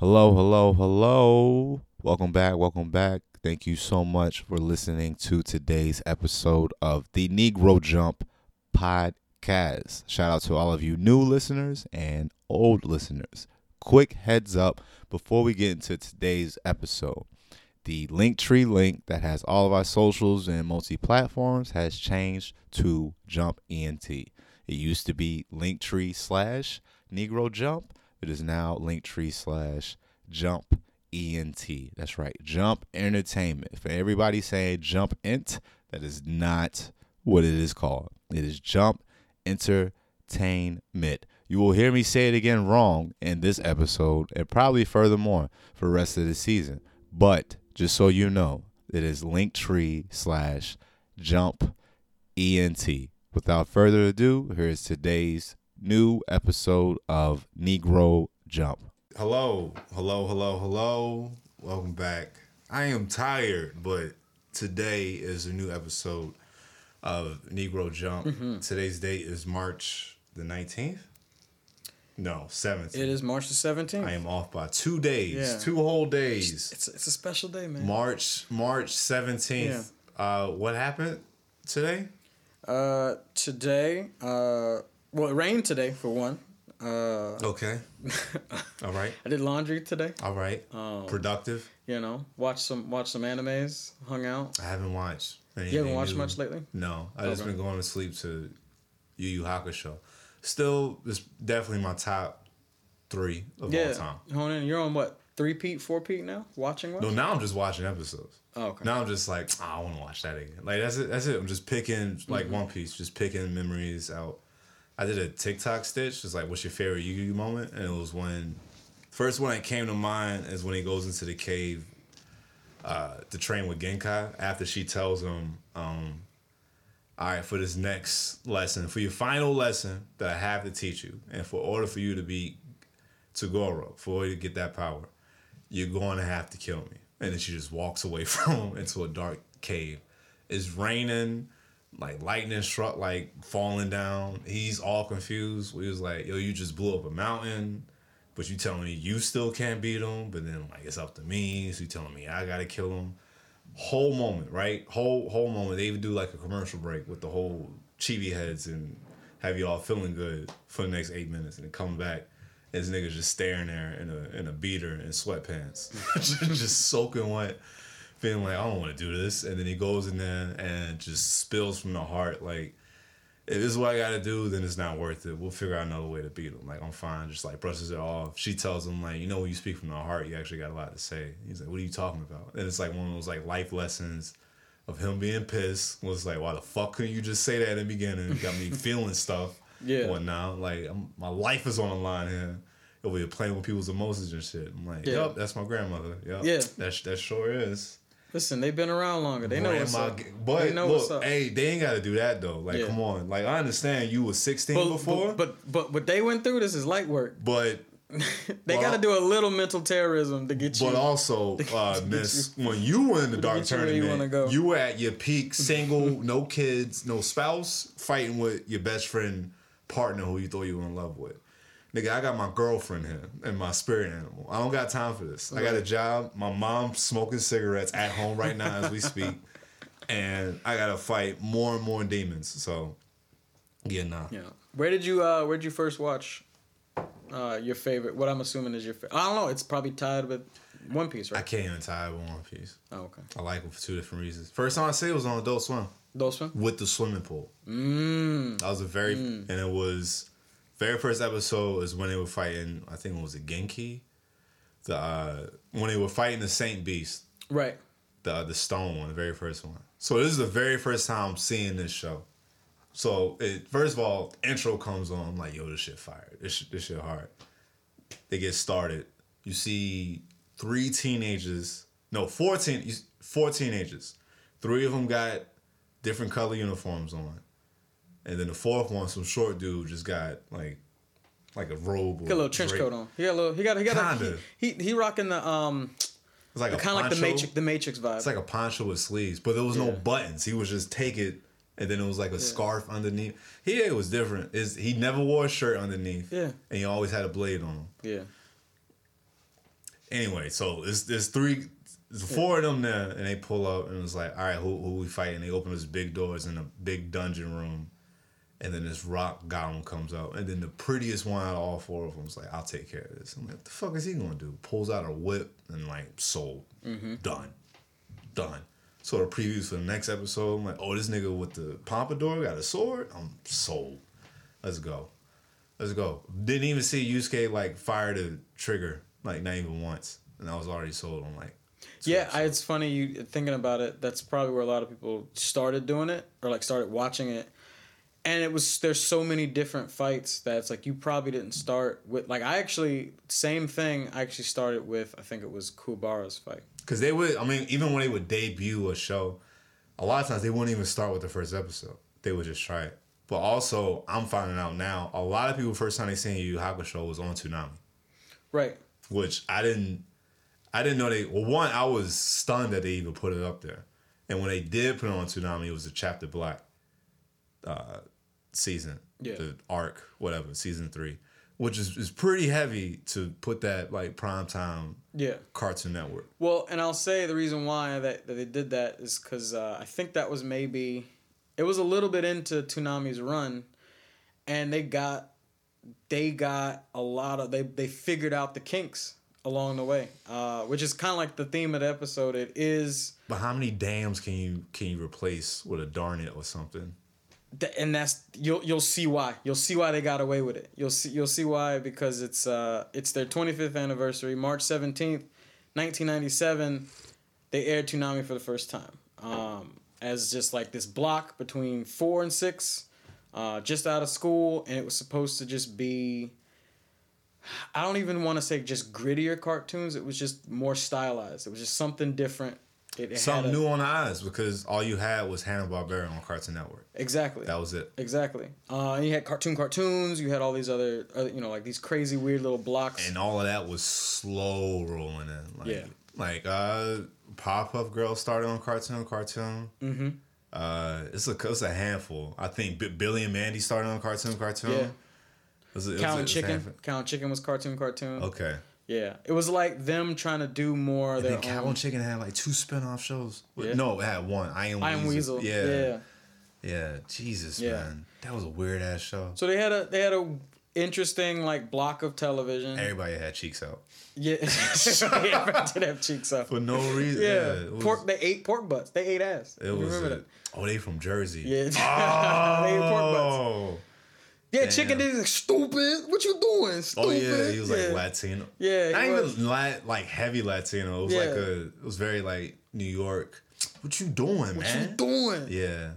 Hello, hello, hello. Welcome back, welcome back. Thank you so much for listening to today's episode of the Negro Jump podcast. Shout out to all of you new listeners and old listeners. Quick heads up before we get into today's episode. The Linktree link that has all of our socials and multi platforms has changed to Jump ENT. It used to be Linktree slash Negro Jump. It is now Linktree slash Jump ENT. That's right, Jump Entertainment. For everybody saying Jump Ent, that is not what it is called. It is Jump Entertainment. You will hear me say it again wrong in this episode and probably furthermore for the rest of the season. But just so you know, it is Linktree slash Jump ENT. Without further ado, here is today's new episode of Negro Jump. Hello, hello, hello, hello. Welcome back. I am tired, but today is a new episode of Negro Jump. Mm-hmm. Today's date is March the 19th? No, 17th. It is March the 17th. I am off by two days, Yeah. two whole days. It's, it's a special day, man. March March 17th. Uh, what happened today? Uh, today, uh, well, it rained today for one. Uh, Okay. All right. I did laundry today. All right. Um, Productive. You know, watch some watch some animes, hung out. I haven't watched. You haven't watched new. much lately. No, I just been going to sleep to Yu Yu Hakusho. Still, it's definitely my top three of Yeah, all time. Hold on, you're on what three peat, four peat now? Watching what? No, now I'm just watching episodes. Oh, okay. Now I'm just like, "Ah, I want to watch that again. Like that's it. That's it. I'm just picking like Mm-hmm. One Piece, just picking memories out. I did a TikTok stitch, It's like, what's your favorite Yu Yu moment? And it was when, first one that came to mind is when he goes into the cave, uh, to train with Genkai after she tells him, um, all right, for this next lesson, for your final lesson that I have to teach you, and for order for you to be Toguro, for you to get that power, you're going to have to kill me. And then she just walks away from him into a dark cave. It's raining, like lightning struck, like falling down. He's all confused. We was like, yo, you just blew up a mountain, but you telling me you still can't beat him, but then like it's up to me. So you telling me I gotta kill him. Whole moment, right? Whole whole moment. They even do like a commercial break with the whole chibi heads and have you all feeling good for the next eight minutes and then come back. and This nigga's just staring there in a in a beater and sweatpants, just soaking wet, feeling like I don't want to do this. And then he goes in there and just spills from the heart. Like, if this is what I gotta do, then it's not worth it. We'll figure out another way to beat him. Like, I'm fine. Just like brushes it off. She tells him like, you know, when you speak from the heart, you actually got a lot to say. He's like, what are you talking about? And it's like one of those like life lessons of him being pissed. Was like, why the fuck couldn't you just say that in the beginning? Got me feeling stuff. Yeah. What now? Like, I'm, my life is on the line here. Over here playing with people's emotions and shit. I'm like, Yeah. yup, that's my grandmother. Yup. Yeah. That, that sure is. Listen, they've been around longer. They know what's up. But they know look, what's up. hey, they ain't got to do that though. Like, Yeah. come on. Like, I understand you was 16 but, before, but, but but what they went through, this is light work. but They got to do a little mental terrorism to get you. but also, uh, Miss, when you were in the dark you you tournament, wanna you, were at your peak, single, no kids, no spouse, fighting with your best friend partner who you thought you were in love with. Nigga, I got my girlfriend here and my spirit animal. I don't got time for this. I got a job. My mom's smoking cigarettes at home right now as we speak. And I gotta fight more and more demons. So yeah, nah. yeah. Where did you uh Where did you first watch uh your favorite? What I'm assuming is your favorite. I don't know. It's probably tied with One Piece, right? I can't even tie it with One Piece. oh, okay. I like it for two different reasons. First time I see it was on Adult Swim Those one. with the swimming pool. Mmm. That was a very and it was very first episode is when they were fighting. I think it was a Genki. The uh, when they were fighting the Saint Beast, Right. the the stone one, the very first one. So this is the very first time I'm seeing this show. So it, first of all, intro comes on. I'm like, yo, this shit fired. This shit, this shit hard. They get started. You see three teenagers. No, 14, you- four teenagers. Three of them got different color uniforms on. And then the fourth one, some short dude just got like like a robe. Got a little trench coat on. He got a little. He got. He got. A, Kinda. he, he he rocking the um. It's like a Kind of like the. Matrix. The Matrix vibe. It's like a poncho with sleeves, but there was no buttons. He was just take it, and then it was like a scarf underneath. He it was different. Is he never wore a shirt underneath? Yeah. and he always had a blade on him. yeah. Anyway, so it's there's three, there's four of them there, and they pull up, and it's like, all right, who who we fighting? And they open this big doors in a big dungeon room, and then this rock golem comes out, and then the prettiest one out of all four of them is like, I'll take care of this. I'm like, what the fuck is he gonna do? Pulls out a whip and like, sold, mm-hmm. done, done. So the previews for the next episode, I'm like, oh, this nigga with the pompadour got a sword. I'm sold. Let's go. Let's go. Didn't even see Yusuke like fire the trigger, like not even once, and I was already sold. I'm like, Yeah, I, it's funny you thinking about it. That's probably where a lot of people started doing it or like started watching it. And it was there's so many different fights that it's like you probably didn't start with like I actually same thing I actually started with I think it was Kuwabara's fight. because they would. I mean, even when they would debut a show, a lot of times they wouldn't even start with the first episode. They would just try it. But also, I'm finding out now, a lot of people first time they seen Yu Yu Hakusho was on Toonami, Right. which I didn't. I didn't know they. Well, one, I was stunned that they even put it up there, and when they did put it on Toonami, it was a Chapter Black uh, season, Yeah. the arc, whatever, season three, which is, is pretty heavy to put that like prime time Yeah. Cartoon Network. Well, and I'll say the reason why that, that they did that is because uh, I think that was maybe it was a little bit into Toonami's run, and they got they got a lot of they they figured out the kinks along the way, uh, which is kind of like the theme of the episode. It is, But how many dams can you can you replace with a darn it or something? And that's you'll you'll see why you'll see why they got away with it. You'll see you'll see why because it's uh it's their 25th anniversary, March 17th, 1997. They aired Toonami for the first time um, as just like this block between four and six, uh, just out of school, and it was supposed to just be. I don't even want to say just grittier cartoons. It was just more stylized. It was just something different. It, Something a- new on the eyes because all you had was Hanna Barbera on Cartoon Network. Exactly. That was it. Exactly. Uh, and you had cartoon cartoons. You had all these other, other, you know, like these crazy weird little blocks. And all of that was slow rolling in. Like, Yeah. Like uh, Powerpuff Girls started on Cartoon Cartoon. mm-hmm. Uh, it's a it's a handful. I think B- Billy and Mandy started on Cartoon Cartoon. Yeah. It was it Cow and Chicken. Cow and Chicken was cartoon cartoon. Okay. Yeah. It was like them trying to do more And then Cow and Chicken had like two spin-off shows. Yeah. No, it had one. I Am I am Weasel. Yeah. yeah. yeah. Jesus, Yeah. man. That was a weird ass show. So they had a they had a interesting like block of television. Everybody had cheeks out. Yeah. Everybody did have cheeks up. For no reason. Yeah. it was- pork. They ate pork butts. They ate ass. It You was. remember a- that? oh, they from Jersey. Yeah. Oh. they ate pork butts. Oh. Yeah. Chicken Damn. did like, stupid. What you doing? Stupid. Oh yeah, he was like yeah. Latino. Yeah, not he even was. lat, like heavy Latino. It was Yeah. like a. It was very like New York. What you doing, What man? What you doing? Yeah,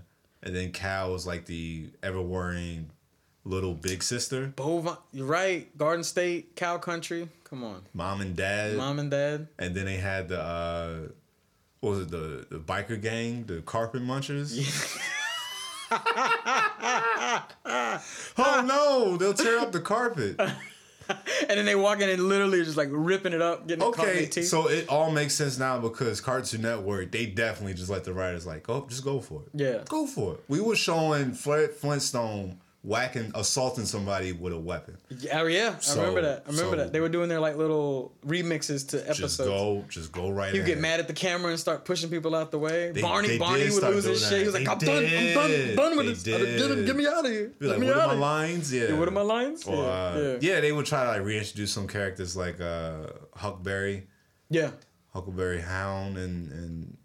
and then Cow was like the ever worrying little big sister. Bovine. You're right. Garden State, Cow Country. Come on. Mom and dad. Mom and Dad. And then they had the. uh what was it the the biker gang, the carpet munchers? oh no, they'll tear up the carpet. And then they walk in and literally just like ripping it up, getting it Okay, so it all makes sense now because Cartoon Network they definitely just let the writers like, oh, just go for it. Yeah. go for it. We were showing Flintstone whacking, assaulting somebody with a weapon. yeah, yeah, I remember that. I remember so- that. They were doing their like little remixes to episodes. Just go, just go right. He'd get mad at the camera and start pushing people out the way. They- Barney, they Barney did would lose his shit. He was like, "I'm done, I'm done, done with They this. Get, him- did. get me out of here. Be Get like, me what out are my of here." lines? Yeah. Yeah, what are my lines? Or, uh, yeah, yeah, they would try to like reintroduce some characters like uh, Huckberry, yeah. Huckleberry Hound, and and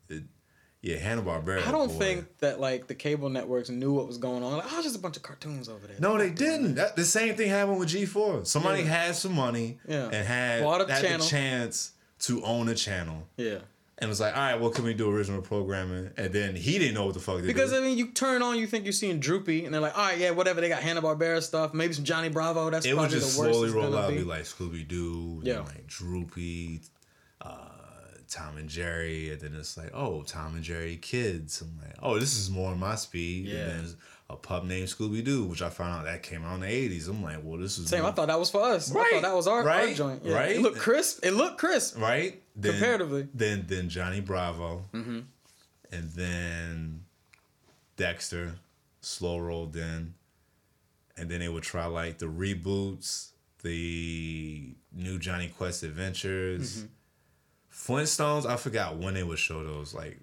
yeah, Hanna Barbera. I don't think that like the cable networks knew what was going on. Like, oh, just a bunch of cartoons over there. No, they didn't. That, the same thing happened with G4. Somebody Yeah. had some money Yeah. and had, Bought a had channel. the chance to own a channel. Yeah. And was like, all right, what can we do original programming? And then he didn't know what the fuck to Because do. I mean, you turn on, you think you're seeing Droopy, and they're like, all right, yeah, whatever. They got Hanna Barbera stuff, maybe some Johnny Bravo. That's it would probably just the worst slowly roll out, be. be like Scooby Doo, Yeah. yeah. like Droopy, uh, Tom and Jerry, and then it's like, oh, Tom and Jerry Kids. I'm like, oh, this is more my speed. Yeah. And then a pub named Scooby Doo, which I found out that came out in the 80s. I'm like, well, this is Same. more- I thought that was for us. I Right, thought that was our, our joint. Yeah. right. It looked crisp. It looked crisp. right? Then, Comparatively. Then then Johnny Bravo, Mm-hmm. and then Dexter, slow rolled in, and then they would try like the reboots, the new Jonny Quest Adventures, Mm-hmm. Flintstones. I forgot when they would show those. Like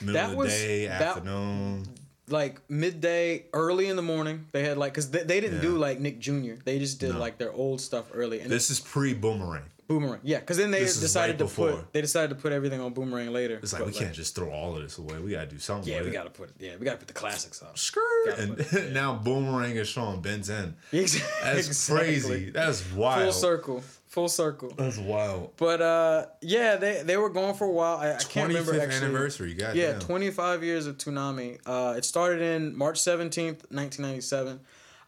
middle That of the was- day, that- afternoon. like midday, early in the morning. They had like because they, they didn't do like Nick Jr. They just did No. like their old stuff early and This is pre Boomerang. Boomerang. Yeah, because then they This decided right to put they decided to put everything on Boomerang later. It's like we can't just throw all of this away. We gotta do something. Yeah, we it. gotta put it. Yeah, we gotta put the classics up. Skirt. And it, now Boomerang is showing Ben's 10. Exactly. That's crazy. That's wild. Full circle. Full circle. That's wild. But uh, yeah, they they were going for a while. I, I can't remember actually. anniversary. God Yeah, damn. 25 years of Toonami. Uh, it started in March 17th, 1997.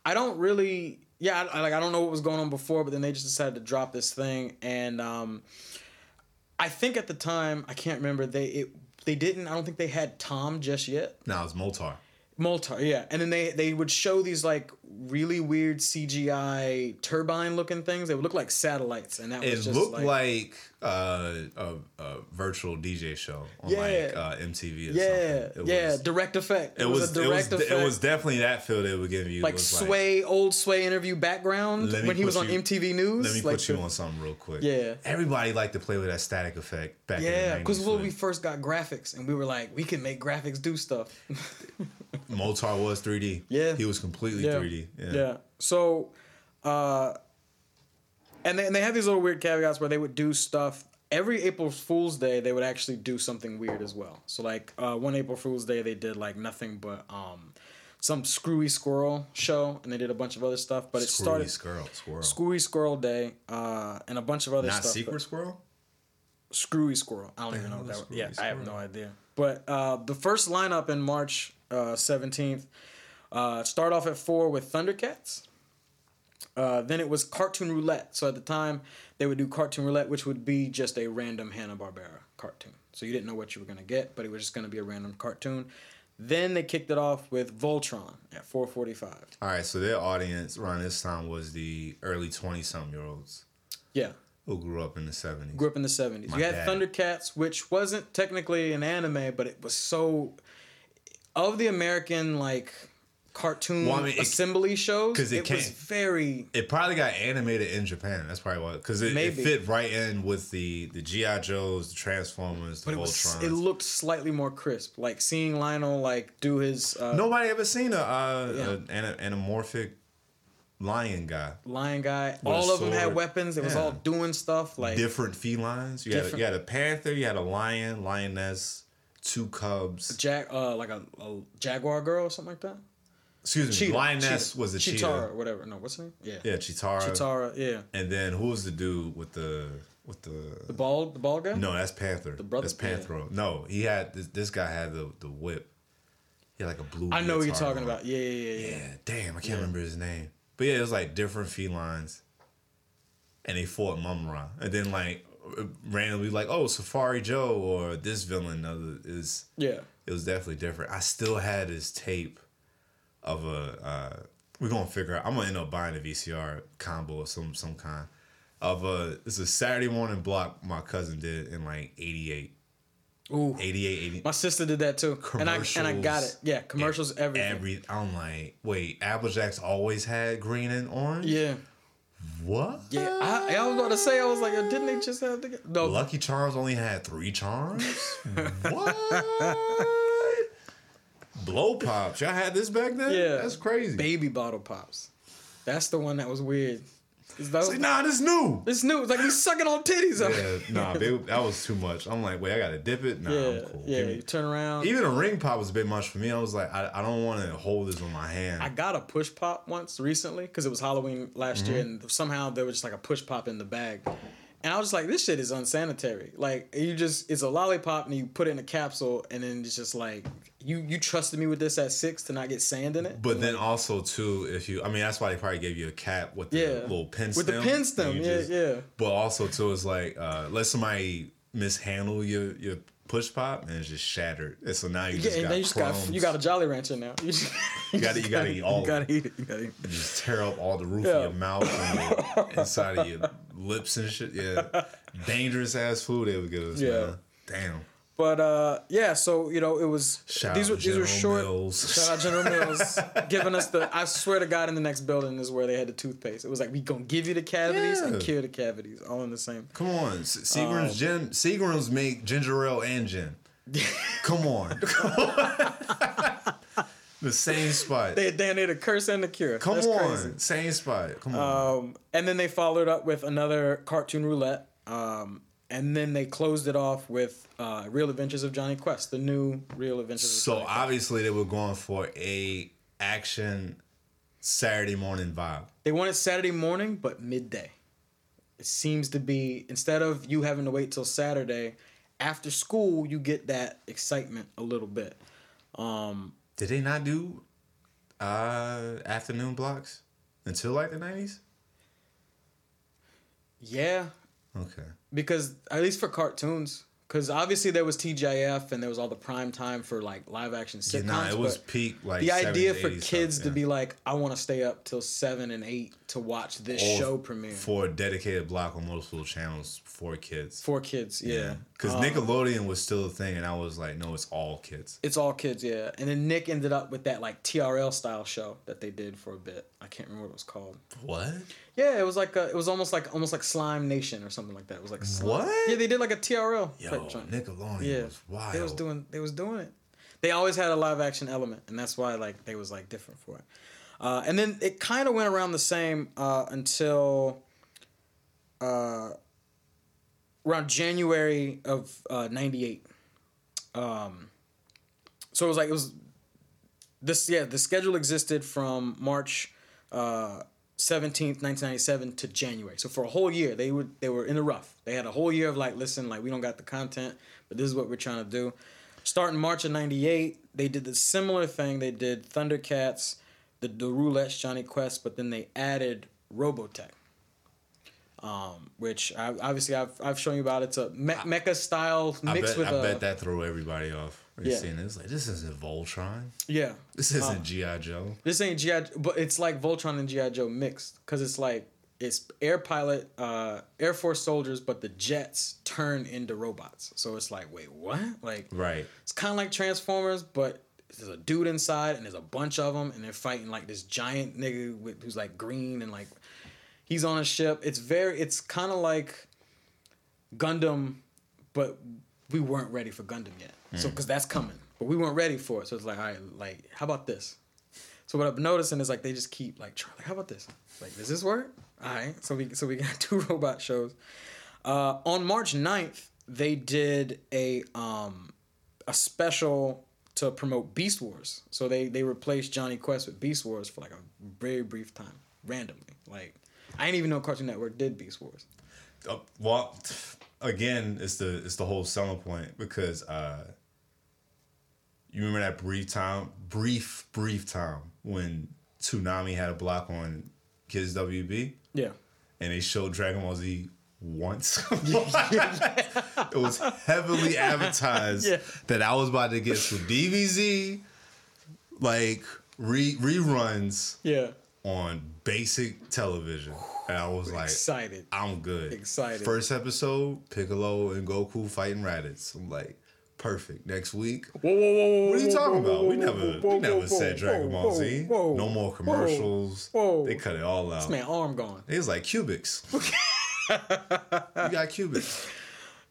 I don't really, yeah, I, like I don't know what was going on before, but then they just decided to drop this thing, and um, I think at the time I can't remember they it they didn't. I don't think they had Tom just yet. Now it's Moltar. Moltar, yeah, and then they they would show these like really weird CGI turbine looking things. They would look like satellites, and that was It just looked like, like, uh, a, a virtual DJ show on Yeah. like uh, MTV or yeah, something. It yeah, was, direct effect. it was, a direct it was, effect. it was definitely that feel they were giving you. Like was Sway, old Sway interview background when he was put on you- MTV News. Let me like put you on something real quick. Yeah. Everybody liked to play with that static effect back Yeah, in the 90s. because when we first got graphics and we were like, we can make graphics do stuff. Moltar was 3D. Yeah. He was completely yeah. 3D. Yeah. Yeah. So, uh, and they, and they have these little weird caveats where they would do stuff. Every April Fool's Day, they would actually do something weird as well. So, like, uh, one April Fool's Day, they did, like, nothing but um, some Screwy Squirrel show, and they did a bunch of other stuff. But it Screwy started squirrel. Squirrel. Screwy Squirrel Day uh, and a bunch of other Not stuff. secret squirrel? Screwy Squirrel. I don't even know hell what is that was. Yeah, Screwy I have no idea. But uh, the first lineup in March uh, 17th uh, start off at four with Thundercats. Uh, then it was Cartoon Roulette. So at the time, they would do Cartoon Roulette, which would be just a random Hanna Barbera cartoon. So you didn't know what you were gonna get, but it was just gonna be a random cartoon. Then they kicked it off with Voltron at 4:45. All right, so their audience around this time was the early 20 something year olds Yeah, who grew up in the 70s. grew up in the 70s. My you had dad. Thundercats, which wasn't technically an anime, but it was so of the American like cartoon Well, I mean, it- assembly shows. 'cause it It, was very It probably got animated in Japan. That's probably why, because it, it fit right in with the the GI Joes, the Transformers, the but it was it looked slightly more crisp. Like seeing Lion-O like do his uh, Nobody ever seen a, uh, Yeah. an anamorphic lion guy. lion guy. With All of them had weapons. It was Yeah. all doing stuff like Different felines. You had, a, you had a panther, you had a lion, lioness, two cubs. jag uh like a, a jaguar girl or something like that. Excuse me, Cheetah. lioness Cheetah. was a Cheetara cheetah. or whatever. No, what's her name? Yeah. Yeah, Cheetara. Cheetara, yeah. And then who was the dude with the with the? The bald the bald guy? no, that's Panther. The brother- That's Panthro. No, he had this. This guy had the the whip. He had like a blue. I know what you're talking on. about. Yeah, yeah, yeah, yeah. Yeah, damn, I can't remember his name. But yeah, it was like different felines, and they fought Mumm-Ra, and then like randomly like, oh, Safari Joe or this villain other is. Yeah. It was definitely different. I still had his tape of a. Uh, we're gonna figure out. I'm gonna end up buying a VCR combo of some some kind of a. It's a Saturday morning block my cousin did in like 88, Ooh. 88, 80. My sister did that too, and I and I got it. Yeah, commercials, everything. Every I'm like, wait, Apple Jacks always had green and orange. yeah, What? yeah. I, I was about to say, I was like, uh, didn't they just have the no? Lucky Charms only had three charms. what? Blow pops. Y'all had this back then? Yeah. that's crazy. baby bottle pops. That's the one that was weird. That was, Like, nah, this new. it's new. It's like we sucking on titties. Yeah, nah, they, that was too much. I'm like, wait, I gotta dip it. Nah, yeah, I'm cool. yeah. Me- turn around. Even a ring pop was a bit much for me. I was like, I, I don't want to hold this with my hand. I got a push pop once recently because it was Halloween last year, Mm-hmm. and somehow there was just like a push pop in the bag. And I was just like, this shit is unsanitary. Like you just it's a lollipop and you put it in a capsule and then it's just like you you trusted me with this at six to not get sand in it. but then also too, if you, I mean, that's why they probably gave you a cap with the Yeah. little pin stem. With the pin stem, you yeah, yeah. But also too, it's like uh, let somebody mishandle your your push pop and it's just shattered, and so now you Yeah, just got you just got you got a Jolly Rancher now. You, just, You gotta- you gotta eat all You gotta eat it. You gotta eat. You just tear up all the roof Yeah. of your mouth and inside of your lips and shit. Yeah, dangerous ass food they would give us. Yeah. man. damn. But uh, yeah, so you know it was Shout these were these were short. Mills. Shout out General Mills giving us the. I swear to God, in the next building is where they had the toothpaste. It was like we gonna give you the cavities and Yeah. cure the cavities all in the same. Come on, Seagram's Um, gin. Seagram's make ginger ale and gin. Come on, the same spot. They damn near the curse and the cure. Come That's on, crazy. same spot. Come on. Um, and then they followed up with another cartoon roulette. Um, and then they closed it off with uh, Real Adventures of Jonny Quest, the new Real Adventures. of so Jonny Quest. obviously they were going for a action Saturday morning vibe. They wanted Saturday morning, but midday. It seems to be instead of you having to wait till Saturday, after school you get that excitement a little bit. Um, Did they not do uh afternoon blocks until like the nineties? yeah, Okay. because at least for cartoons, because obviously there was TGIF and there was all the prime time for like live action Yeah, sitcoms. nah, it was peak like the idea for kids stuff, to be like, I want to stay up till seven and eight to watch this show premiere for a dedicated block on multiple channels for kids. for kids. Yeah, Because Um, Nickelodeon was still a thing, and I was like, no, it's all kids. It's all kids, yeah. And then Nick ended up with that like TRL style show that they did for a bit. I can't remember what it was called. What? Yeah, it was like a, it was almost like almost like Slime Nation or something like that. It was like Slime. What? Yeah, they did like a TRL. Yo. Nickelodeon yeah, was wild. they was doing they was doing it. They always had a live action element, and that's why like they was like different for it. Uh, and then it kind of went around the same uh, until uh, around January of uh, '98. Um, so it was like it was this yeah the schedule existed from March uh, 17th 1997 to January. So for a whole year they would they were in the rough. They had a whole year of like listen like we don't got the content but this is what we're trying to do. Starting March of 98 they did the similar thing. They did Thundercats the, the roulettes Jonny Quest but then they added Robotech um, which I, obviously I've, I've shown you about it's a me- mecha style I mixed bet, with I a bet that threw everybody off. You Yeah. seeing this? Like, this isn't Voltron. yeah This isn't G.I. Joe. This ain't GI, but it's like Voltron and GI Joe mixed because it's like it's air pilot, uh, Air Force soldiers, but the jets turn into robots. So it's like, wait, what? Like, Right. it's kind of like Transformers, but there's a dude inside and there's a bunch of them, and they're fighting like this giant nigga with, who's like green and like he's on a ship. It's very, it's kind of like Gundam, but we weren't ready for Gundam yet. So because that's coming, but we weren't ready for it. So it's like, all right, like how about this? So what I'm noticing is like they just keep like, trying, like how about this? Like does this work? All right. So we so we got two robot shows. Uh, on March 9th, they did a um a special to promote Beast Wars. So they they replaced Jonny Quest with Beast Wars for like a very brief time, randomly. Like I didn't even know Cartoon Network did Beast Wars. Uh, well, again, it's the it's the whole selling point because uh, you remember that brief time, brief brief time when Toonami had a block on Kids WB Yeah. and they showed Dragon Ball Z once. it was heavily advertised Yeah. that I was about to get some DBZ, like re- reruns Yeah. on basic television, and I was like, Excited. I'm good. Excited. First episode, Piccolo and Goku fighting Raditz. I'm like, perfect. Next week, Whoa, whoa, whoa, what are you talking about? We never, we never said Dragon Ball Z. Whoa, No more commercials. whoa. They cut it all out. Man, arm gone. It was like cubics. you got cubics.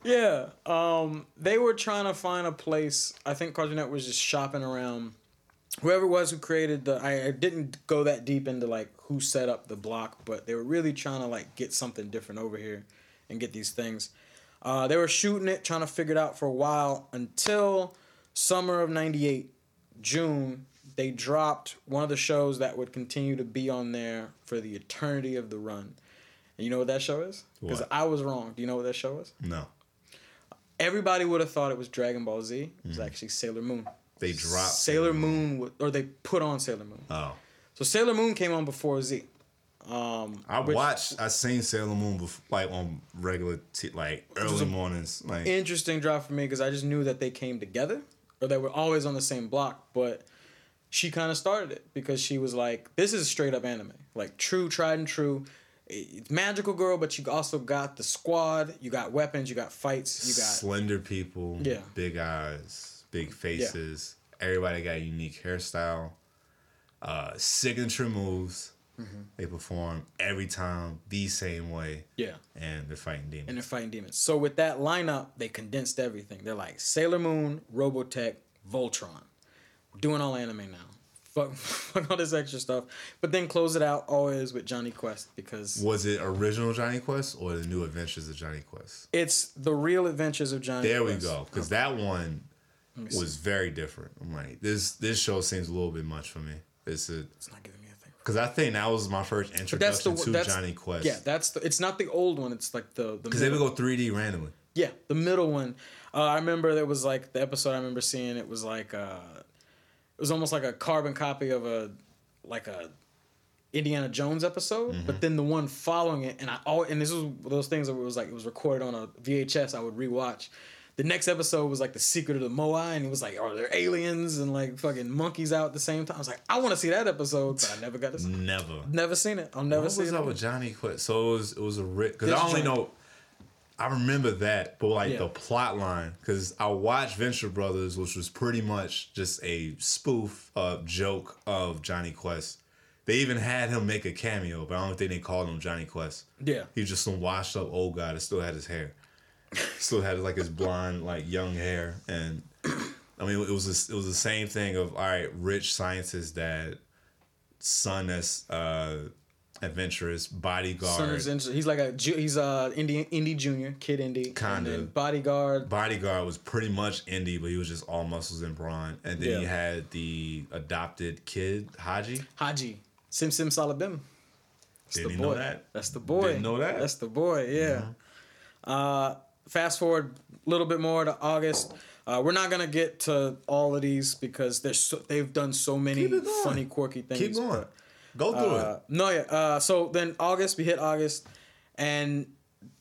Yeah. Um, they were trying to find a place. I think Cartoon Network was just shopping around. Whoever it was who created the, I, I didn't go that deep into like who set up the block, but they were really trying to like get something different over here, and get these things. Uh, they were shooting it, trying to figure it out for a while until summer of '98, June. They dropped one of the shows that would continue to be on there for the eternity of the run. And you know what that show is? Because I was wrong. Do you know what that show is? No, Everybody would have thought it was Dragon Ball Z. It was actually Sailor Moon. they dropped Sailor Moon, wa- or they put on Sailor Moon. Oh, So Sailor Moon came on before Z. Um, I which- watched. I seen Sailor Moon before, like on regular, t- like early mornings. Like Interesting drop for me because I just knew that they came together, or they were always on the same block. But she kind of started it because she was like, "This is straight up anime, like true, tried and true." it's magical girl, but you also got the squad. You got weapons. You got fights. You got slender people, Yeah. big eyes, big faces. Everybody got a unique hairstyle, uh, signature moves. Mm-hmm. They perform every time the same way, yeah. and they're fighting demons. and they're fighting demons. So with that lineup, they condensed everything. They're like Sailor Moon, Robotech, Voltron. We're doing all anime now. Fuck, fuck all this extra stuff. But then close it out always with Jonny Quest because Was it original Jonny Quest or the New Adventures of Jonny Quest? it's the real adventures of Johnny There we go, because that one see. was very different. I'm like, this this show seems a little bit much for me. It's a It's not giving me a thing. Because I think that was my first that's the introduction to Jonny Quest. Yeah, that's the. It's not the old one. It's like the the. because they would go 3D randomly. Yeah, the middle one. Uh, I remember there was like the episode I remember seeing. It was like uh, it was almost like a carbon copy of a like a Indiana Jones episode, Mm-hmm. but then the one following it, and I all and this was those things that was like it was recorded on a VHS. I would rewatch. The next episode was like the secret of the Moai, and it was like, are there aliens and like fucking monkeys out at the same time? I was like, I want to see that episode, but I never got to. see Never. Never seen it. I'll never What see was it. up with Jonny Quest? So it was it was a rip. because I only joint. know. I remember that, but like Yeah. the plot line, because I watched Venture Brothers, which was pretty much just a spoof uh, joke of Jonny Quest. They even had him make a cameo, but I don't think they called him Jonny Quest. Yeah. He was just some washed up old guy that still had his hair, still had like his blonde like young hair, and I mean it was it was the same thing of all right, rich scientist dad, son that's uh, adventurous, bodyguard, Son. He's like a he's a indie indie junior kid indie Kinda. bodyguard. bodyguard was pretty much indie, but he was just all muscles and brawn. And then Yeah. you had the adopted kid Haji. Haji Sim Sim Salabim. That's Didn't the even know boy. that. That's the boy. Didn't know that. That's the boy. Yeah. Uh, fast forward a little bit more to August. Uh, we're not gonna get to all of these because there's so, they've done so many Keep it going. funny, quirky things. Keep going. but- Go through Uh, it. no, yeah. Uh, so then August, we hit August, and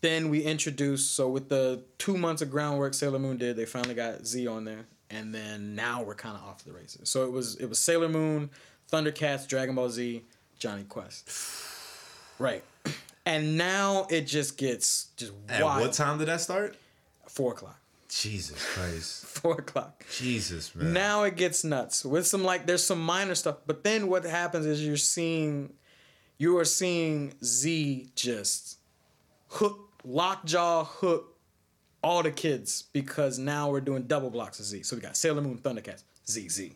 then we introduced. So with the two months of groundwork Sailor Moon did, they finally got Z on there, and then now we're kind of off the races. So it was it was Sailor Moon, Thundercats, Dragon Ball Z, Jonny Quest, right? And now it just gets just At wild. what time did that start? Four o'clock. Jesus Christ. Four o'clock. Jesus, man. Now it gets nuts with some like there's some minor stuff, but then what happens is you're seeing you are seeing Z just hook lockjaw hook all the kids because now we're doing double blocks of Z. So we got Sailor Moon Thundercats Z Z.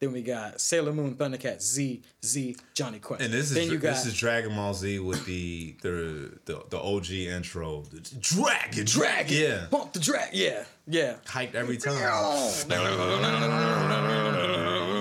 Then we got Sailor Moon Thundercats Z Z Jonny Quest. and this is then you got this is Dragon Ball Z with the the the, the OG intro. Dragon, Dragon. Yeah. Bump the drag. Yeah, yeah. Hyped every time.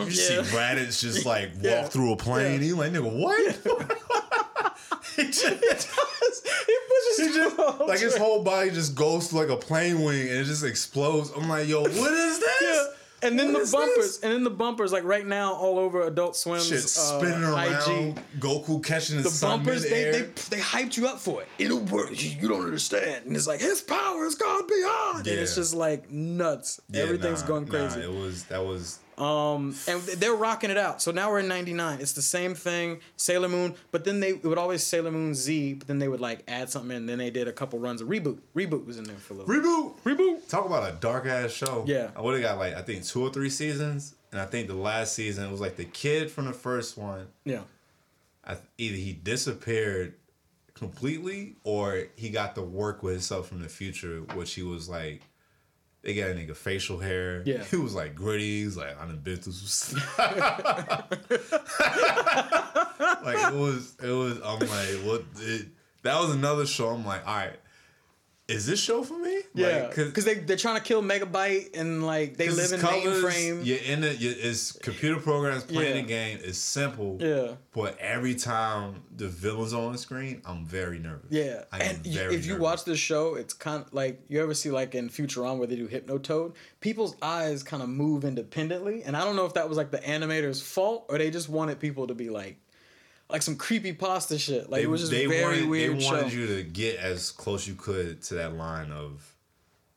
You see Yeah. Raditz just like walk Yeah. through a plane. Yeah. You like nigga what? he just, he just like his whole body just goes through like a plane wing and it just explodes. I'm like, yo, what is this? Yeah. And then What the bumpers, this? and then the bumpers, like right now, all over Adult Swim's Shit uh, spinning around. IG. Goku catching the, The bumpers, they, they they hyped you up for it. It'll work. You, don't understand. And it's like his power has gone beyond, and it's just like nuts. Yeah, Everything's nah, going nah, crazy. it was that was Um, and they're rocking it out. So now we're in '99. It's the same thing, Sailor Moon. But then they it would always Sailor Moon Z. But then they would like add something in. Then they did a couple runs of reboot. Reboot was in there for a little. reboot. reboot. Talk about a dark ass show. Yeah. I would have got like I think two or three seasons, and I think the last season it was like the kid from the first one. Yeah. I, either he disappeared completely or he got to work with himself from the future, which he was like. They got a nigga facial hair. Yeah. He was like gritty. He's like, I done been through some like it was it was I'm like, what it, that was another show. I'm like, all right, is this show for me? Yeah, Like, 'cause- because they they're trying to kill Megabyte and like they live in colors, mainframe. You're in it. You, it's computer programs playing Yeah. the game. It's simple. Yeah. But every time the villain's on the screen, I'm very nervous. Yeah, I am and if you watch this show, it's kind of like you ever see like in Futurama where they do Hypnotoad. People's eyes kind of move independently, and I don't know if that was like the animator's fault or they just wanted people to be like, like some creepy pasta shit. Like they, it was just they very wanted, weird They show. wanted you to get as close you could to that line of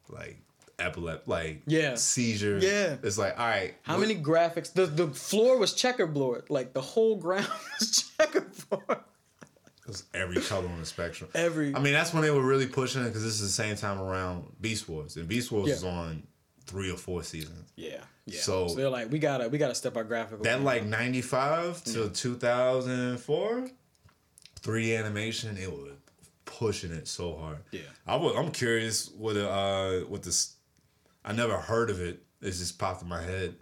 like epilepsy, like Yeah. seizure. Yeah. it's like all right. How what- many graphics? The the floor was checkerboard. Like the whole ground was checkerboard. It was every color on the spectrum. Every- I mean, that's when they were really pushing it because this is the same time around Beast Wars, and Beast Wars Yeah. was on three or four seasons. Yeah, yeah. So- So, they're like, we gotta we gotta step our graphical. That like ninety five to two thousand four, 3D animation, it was pushing it so hard. Yeah. I was, I'm curious what uh what this. I never heard of it. It just popped in my head.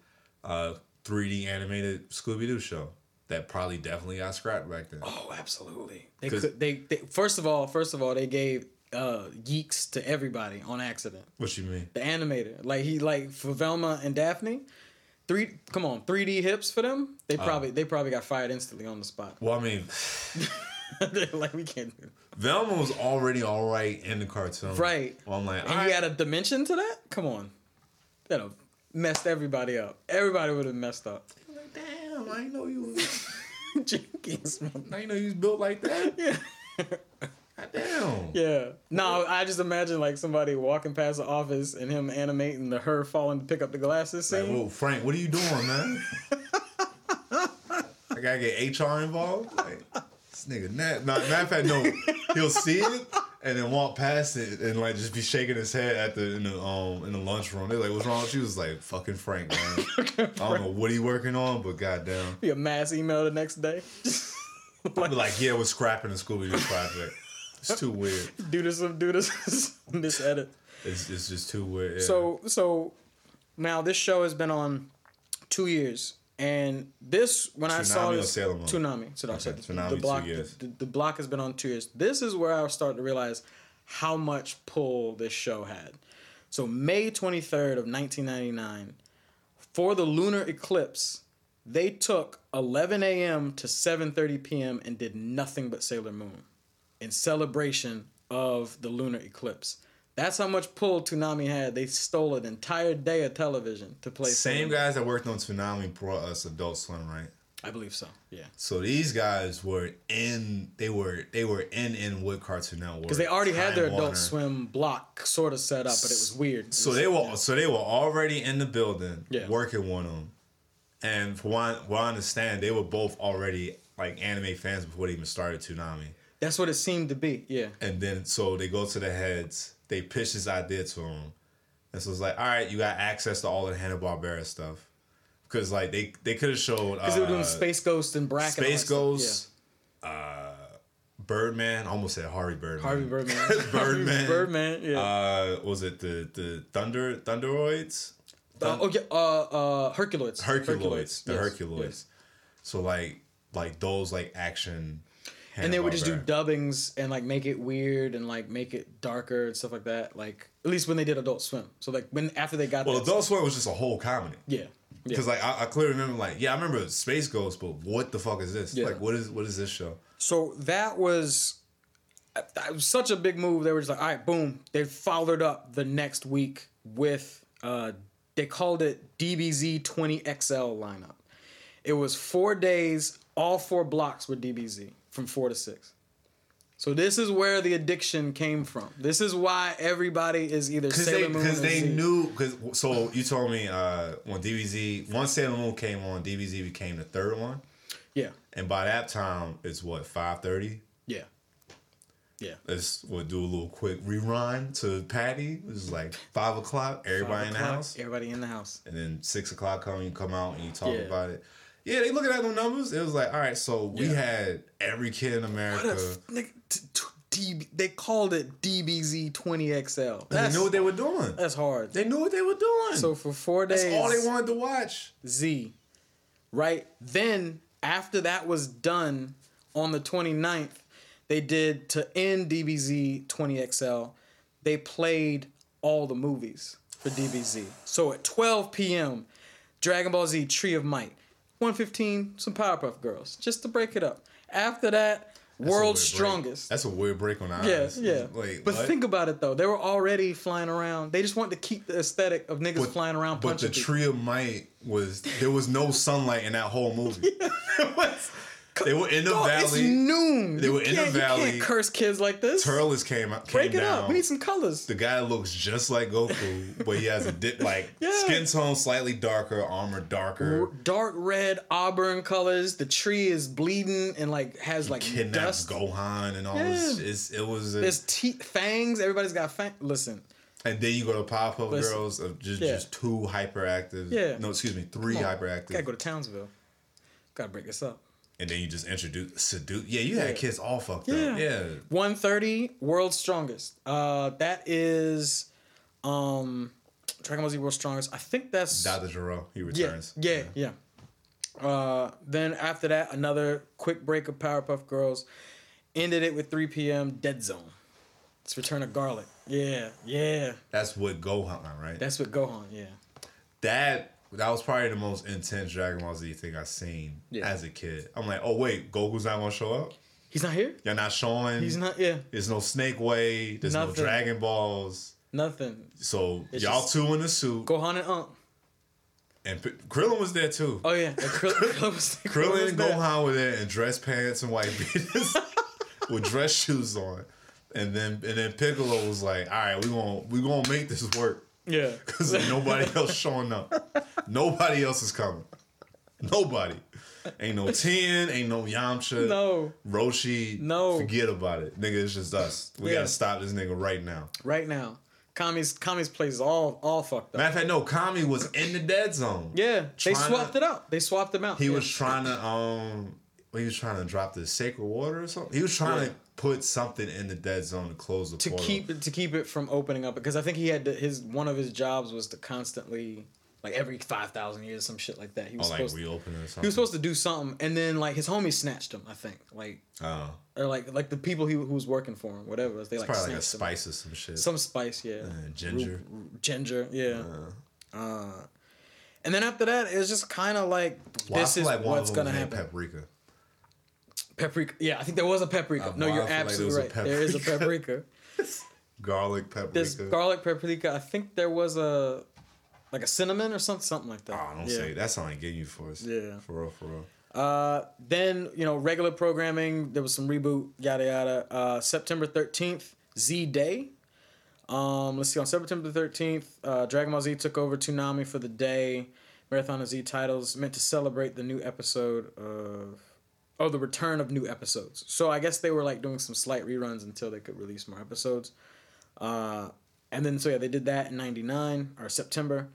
Uh, 3D animated Scooby Doo show that probably definitely got scrapped back then. Oh, absolutely. They could. They, they first of all, first of all, they gave uh geeks to everybody on accident. What you mean? The animator, like he, like for Velma and Daphne, three. Come on, three D hips for them. They Uh. probably they probably got fired instantly on the spot. Well, I mean, like we can't do. It. Velma was already all right in the cartoon. Right. Well, I'm like, And you add a dimension to that? Come on, have messed everybody up. Everybody would have messed up. Like, damn, I didn't know you was. Jenkins. I didn't know you was built like that. Yeah. Damn. Yeah. No, I just imagine like somebody walking past the office and him animating the her falling to pick up the glasses Like, scene. whoa, Frank, what are you doing, man? I gotta get HR involved. Like, this nigga, nat- not matter of fact, no, he'll see it and then walk past it and like just be shaking his head at the in the um in the lunchroom. They're like, "What's wrong?" She was like, "Fucking Frank, man. I don't know what he working on, but goddamn." Be a mass email the next day. Be like, "Yeah, we're scrapping the Scooby Doo project. It's too weird. do this, do this, misedit. It's, it's just too weird." yeah. So, so now this show has been on two years, and this when I saw this, Sailor Moon? Toonami. So I said Toonami, the block. The, the block has been on two years. This is where I starting to realize how much pull this show had. So May twenty third of nineteen ninety nine, for the lunar eclipse, they took eleven a.m. to seven thirty p.m. and did nothing but Sailor Moon in celebration of the lunar eclipse. That's how much pull Toonami had. They stole an entire day of television to play. same guys that worked on Toonami brought us Adult Swim, right? I believe so. Yeah, So these guys were in. They were they were in in with Cartoon Network because they already had their Time Adult Swim block sort of set up, but it was weird. So they were so they were already in the building Yeah. working on them, and for what, what I understand, they were both already like anime fans before they even started Toonami. That's what it seemed to be. Yeah. And then so they go to the heads, they pitch this idea to them, and so it's like, all right, you got access to all the Hanna Barbera stuff, because like they they could have showed Because they were doing uh, Space Ghost and Brak. Space. Ghost, uh, Birdman. I almost said Harvey Birdman. Harvey Birdman. Birdman. Birdman. Yeah. Uh, was it the the Thunder Thunderoids? Uh, oh yeah. Uh, uh, Herculoids. Herculoids, the Yes, Herculoids. yes. So like like those like action. And they would just do dubbings and like make it weird and like make it darker and stuff like that. Like at least when they did Adult Swim. So like when after they got Well, that, Adult Swim was just a whole comedy. yeah, yeah. Because like I, I clearly remember like yeah I remember Space Ghost, but what the fuck is this? Yeah. Like what is what is this show? So that was that was such a big move. They were just like, all right, boom. They followed up the next week with uh they called it DBZ 20XL lineup. It was four days, all four blocks were DBZ from four to six. So this is where the addiction came from. This is why everybody is either Because Sailor they Moon because they Z. knew because so you told me uh when DBZ once Sailor Moon came on DBZ became the third one Yeah, and by that time it's what five thirty. yeah, yeah. Let's we'll do a little quick rewind to Patty. It was like five o'clock. Everybody in the house. Everybody in the house. and then six o'clock come, you come out and you talk Yeah. about it. Yeah, they looking at the numbers. It was like, all right, so we Yeah. had every kid in What America. a f- nigga, t- t- they called it DBZ 20XL. and they knew what they were doing. that's hard. They knew what they were doing. So for four days, that's all they wanted to watch. Z. Right? Then, after that was done on the 29th, they did to end DBZ 20XL, they played all the movies for DBZ. So at 12 p.m., Dragon Ball Z Tree of Might, 115, some Powerpuff Girls, just to break it up. After that, That's World's weird break. Strongest. That's a weird break on the Yeah, eyes. yeah. But what? think about it though. They were already flying around. They just wanted to keep the aesthetic of niggas flying around But the people. tree of might was there was no sunlight in that whole movie. They were in the Dog, It's valley. noon. They You were in the can't- You can't curse kids like this. Turles came out, Break it down. up. We need some colors. the guy looks just like Goku, but he has a dip like Yeah. skin tone slightly darker, armor darker. Dark red auburn colors. The tree is bleeding and like has like Kidnaps dust. Gohan and all Yeah. this. It's, it was, a, There's teeth, fangs. Everybody's got fangs. Listen, and then you go to Powerpuff Listen. Uh, Girls of just Yeah. just two hyperactive. Yeah. No, excuse me, three hyperactive. gotta go to Townsville. Gotta break this up. And then you just introduce seduce. Yeah, you had kids all fucked Yeah. up. Yeah. 130, World's Strongest. Uh, that is, um, Dragon Ball Z World's Strongest. I think that's Dr. Gero, he yeah, returns. yeah, yeah. Uh, then after that, another quick break of Powerpuff Girls. Ended it with 3 p.m. Dead Zone. It's Return of Garlic. Yeah, yeah. That's what Gohan, right? That's what Gohan. Yeah. that that was probably the most intense Dragon Ball Z thing I've seen Yeah. as a kid. I'm like, oh wait, Goku's not gonna show up. He's not here. You're not showing. He's not. Yeah. There's no Snake Way. There's no Dragon Balls. Nothing. So It's y'all two in the suit, Gohan and Unk. and P- Krillin was there too. Oh yeah. Krill- Krillin was- Krillin was and there. Gohan were there in dress pants and white beaters with dress shoes on, and then and then Piccolo was like, "All right, we gonna we gonna make this work Yeah. because nobody else showing up. Nobody else is coming. Nobody. Ain't no Tien, ain't no Yamcha, No. Roshi. No. forget about it, nigga. It's just us. We Yeah. gotta stop this nigga right now. Right now, Kami's Kami's place is all all fucked up. Matter of fact, no, Kami was in the dead zone. Yeah, they swapped to- it out. They swapped them out. He yeah. was trying to um he was trying to drop the sacred water or something. He was trying Yeah. to put something in the dead zone to close the to portal. keep it to keep it from opening up because I think he had to, his one of his jobs was to constantly like every five thousand years some shit like that. He was like supposed to, reopen it or something. he was supposed to do something and then like his homies snatched him. I think like Oh. or like like the people he who was working for him whatever they like Probably like a snatched him. spice or some shit. some spice yeah Uh, ginger. Ru- ru- ginger yeah. Uh, and then after that, it was just kind of like Well, this is like what's gonna happen. Paprika. Paprika. Yeah, I think there was a paprika. Uh, no, you're I like absolutely right. There is a paprika. Garlic paprika. There's garlic paprika. I think there was a like a cinnamon or something, something like that. Oh, I don't yeah. say that's not getting you for us. Yeah. For real, for real. Uh, then you know regular programming. There was some reboot, yada yada. Uh, September thirteenth, Z Day. Um, let's see. On September thirteenth, uh, Dragon Ball Z took over Toonami for the day. Marathon of Z titles meant to celebrate the new episode of, oh, the return of new episodes. So I guess they were like doing some slight reruns until they could release more episodes. Uh, and then so yeah, they did that in '99 or September.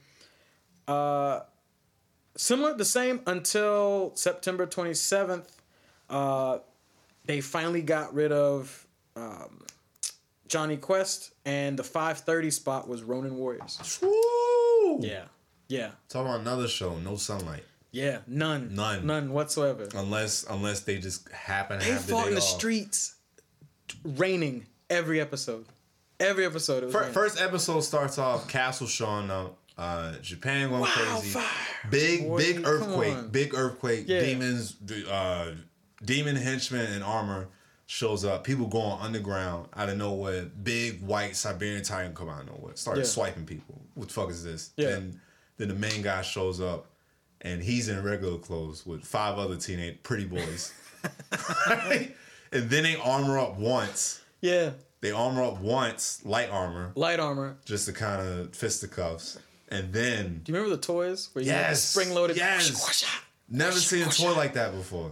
Uh, similar, the same until September 27th. Uh, they finally got rid of um, Jonny Quest, and the 5:30 spot was Ronin Warriors. Woo! Yeah, yeah, Talk about another show, no sunlight. Yeah. None, None. none whatsoever. Unless unless they just happen to They have the fought in the off. streets, raining every episode. Every episode, it was Fir- First episode starts off Castle showing up, uh, Japan going crazy, Wildfire. big Boy, big earthquake, big earthquake, Yeah. demons, uh, demon henchmen in armor shows up. People going underground out of nowhere. Big white Siberian tiger come out of nowhere, start Yeah. swiping people. What the fuck is this? Yeah. And then the main guy shows up, and he's in regular clothes with five other teenage pretty boys. Right? And then they armor up once. Yeah, They armor up once, light armor, light armor. just to kind of fisticuffs. And then Do you remember the toys where you Yes, spring loaded? yes. never seen a toy like that before.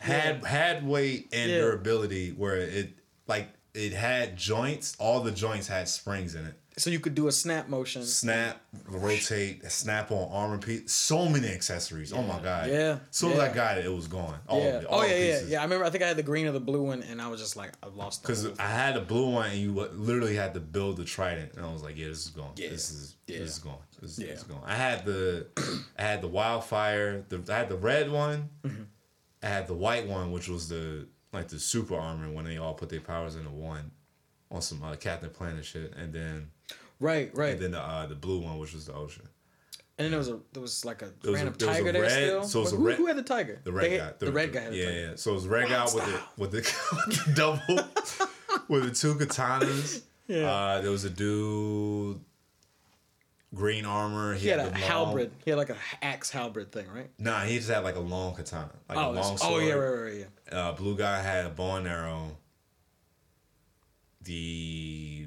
Had had weight and Yeah. durability where it like it had joints. All the joints had springs in it. So you could do a snap motion. Snap, rotate, snap on armor piece. So many accessories. Oh my god. Yeah, As soon as I got it, it was gone. All yeah. it. Oh yeah, yeah, yeah. I remember. I think I had the green or the blue one, and I was just like, I lost. Because I had the blue one, and you literally had to build the trident, and I was like, "Yeah, this is going. Yeah. This is Yeah. this is going. This, Yeah. this is going." I had the, I had the wildfire. The I had the red one. Mm-hmm. I had the white one, which was the like the super armor when they all put their powers into one, on some uh, Captain Planet shit, and then right, right. and then the uh, the blue one, which was the ocean. And then there was a there was like a a- there was a tiger there red- still. so it was But a who, red- who had the tiger? The red They- guy. The, red guy. Had the yeah, tiger. yeah. So it was red guy with the style. with the, with the double with the two katanas. Yeah. Uh, there was a dude. green armor. He had a long- halberd. He had like a axe halberd thing, right? Nah, he just had like a long katana, like a Oh, long that's- sword. oh yeah, right, right, yeah. Uh, blue guy had a bow and arrow. The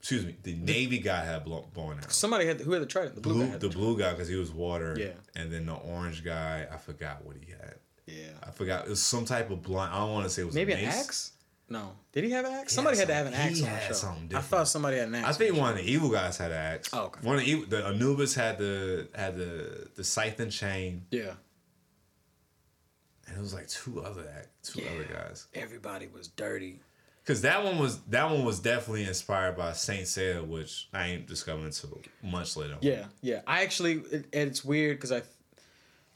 excuse me, the navy guy had a blow- bow and arrow. Somebody had who had the trident. The blue, Blue, guy had the blue guy because he was water. Yeah. and then the orange guy, I forgot what he had. Yeah. I forgot it was some type of blunt. I don't want to say it was Maybe a an axe? No. Did he have an axe? He somebody had had to have an axe he on the had show. something I thought somebody had an axe. I think one of the evil guys had an axe. Oh, okay. One of the, the Anubis had the had the the scythe and chain, Yeah. and it was like two other act, two Yeah. other guys. Everybody was dirty. Because that one was that one was definitely inspired by Saint Seiya, which I ain't discovering until much later. Yeah, yeah. I actually, it, it's weird because I,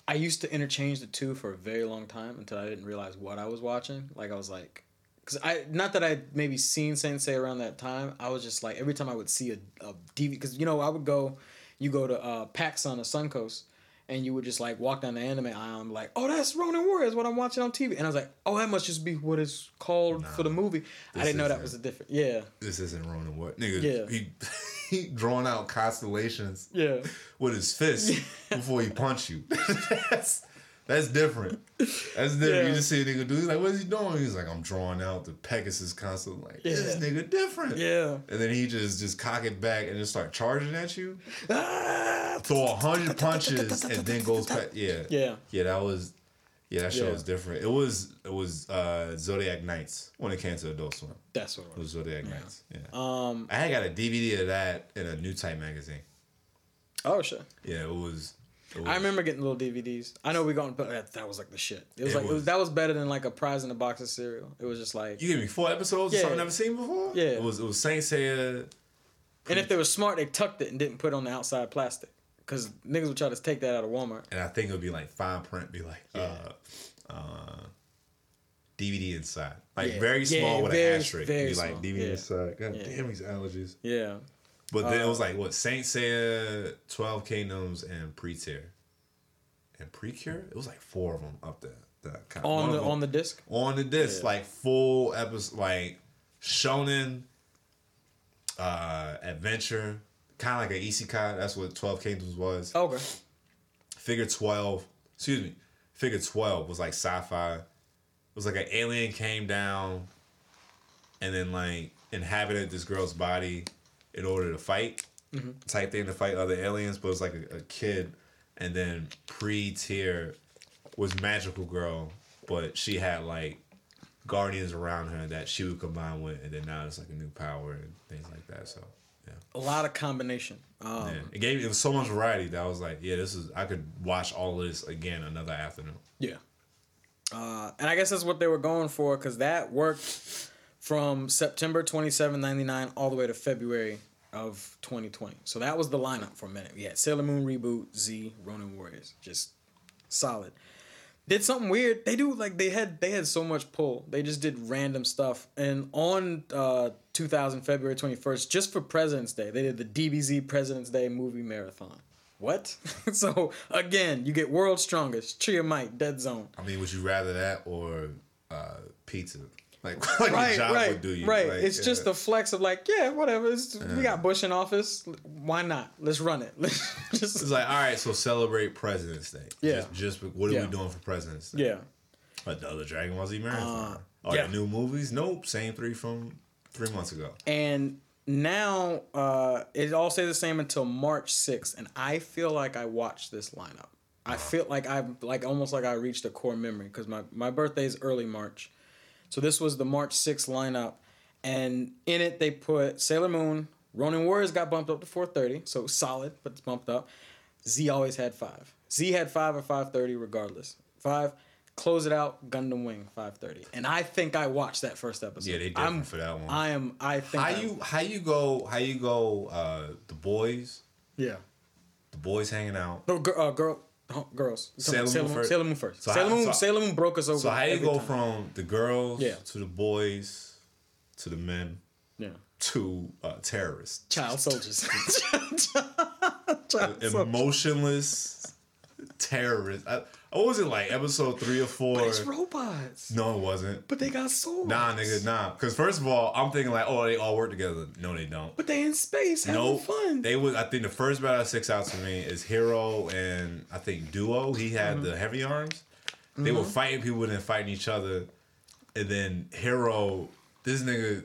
I used to interchange the two for a very long time until I didn't realize what I was watching. Like I was like, because I not that I maybe seen Sensei around that time. I was just like every time I would see a, a DVD because you know I would go, you go to uh, PAX on the Suncoast. And you would just like walk down the anime aisle and be like, oh, that's Ronin Warriors, what I'm watching on TV. And I was like, oh, that must just be what it's called for the movie. I didn't know that was a different. Yeah, This isn't Ronin what nigga. Yeah. He he drawing out constellations yeah. with his fist before he punch you. that's that's different. That's different. Yeah. You just see a nigga do. He's like, what is he doing? He's like, I'm drawing out the Pegasus console. Like this Yeah. nigga different. Yeah. And then he just just cock it back and just start charging at you. Ah! Throw a hundred punches and then goes back. Yeah. Yeah. Yeah, that was. Yeah, that show Yeah. was different. It was it was uh, Zodiac Nights when it came to Adult Swim. That's what it It was. was Zodiac Nights. Yeah. Um, I had got a DVD of that in a Newtype magazine. oh, shit. Yeah, it was. Was I remember getting little DVDs. I know we going, but that, that was like the shit. It was It like it was, was- that was better than like a prize in a box of cereal. It was just like, You gave me four episodes Yeah. of something I've never seen before. Yeah. it was it was Saint Seiya. and if they were smart, they tucked it and didn't put it on the outside plastic, because niggas would try to take that out of Walmart. and I think it would be like fine print, be like uh, uh, DVD inside, like Yeah. very small Yeah, with very- an asterisk. be like small. DVD Yeah. inside. God Yeah. damn, these allergies. Yeah, But then it Uh, was like what Saint Seiya, Twelve Kingdoms, and Pretear, and Precure. It was like four of them up there. That kind on the on the disc. on the disc, Yeah. like full episode, like shonen, uh, adventure, kind of like an isekai. That's what Twelve Kingdoms was. Okay. Figure twelve, excuse me, Figure twelve was like sci-fi. It was like an alien came down, and then like inhabited this girl's body in order to fight, type thing to fight other aliens. But it was like a, a kid, and then Pretear was magical girl, but she had like guardians around her that she would combine with, and then now it's like a new power and things like that. So yeah. A lot of combination. Um, Yeah, it gave it was so much variety that I was like, yeah, this is I could watch all of this again another afternoon. Yeah. Uh, and I guess that's what they were going for because that worked from September 27, 99 all the way to February of 2020. So that was the lineup for a minute. We had Sailor Moon Reboot, Z, Ronin Warriors. Just solid. Did something weird. They do like they had they had so much pull. They just did random stuff. And on uh 2000 February 21st, just for President's Day, they did the DBZ President's Day movie marathon. What? so again, you get World's Strongest, Tree of Might, Dead Zone. I mean, would you rather that or uh, pizza? Like, like right, a job right, would do you? right. Like, it's just uh, the flex of like, yeah, whatever. It's, We got Bush in office. Why not? Let's run it. Let's just It's like, all right, so celebrate President's Day. Yeah. Just, just what are Yeah. we doing for President's Day? yeah. Like the other Dragon Ball Z marathon. Uh, are yeah. the new movies? Nope. Same three from three months ago. And now uh, it all stays the same until March 6th, and I feel like I watched this lineup. I uh-huh. feel like I like almost like I reached a core memory because my my birthday is early March, so this was the March 6th lineup, and in it they put Sailor Moon, Ronin Warriors got bumped up to 4:30, so solid, but it's bumped up. Z always had five. Z had five or 5:30 regardless. Five. Close it out. Gundam Wing 5:30, and I think I watched that first episode. Yeah, they did I'm, for that one. I am. I think. How I- you how you go how you go uh the boys Yeah. the boys hanging out No, girl, uh, girl, oh, girls. Sailor Sailor, Moon first? Sailor Moon first. So Sailor Moon. so- Sailor Moon broke us over. so how you go time. from the girls Yeah. to the boys to the men yeah to uh, terrorists child soldiers. child soldiers. emotionless terrorists I, what was it like episode three or four? But it's robots. No, it wasn't. But they got swords. Nah, nigga, nah. Because first of all, I'm thinking like, oh, they all work together. No, they don't. But they in space having No, fun. they was. I think the first battle that sticks out to me is Heero and I think Duo. He had Mm-hmm. the heavy arms. They were fighting people and fighting each other, and then Heero, this nigga,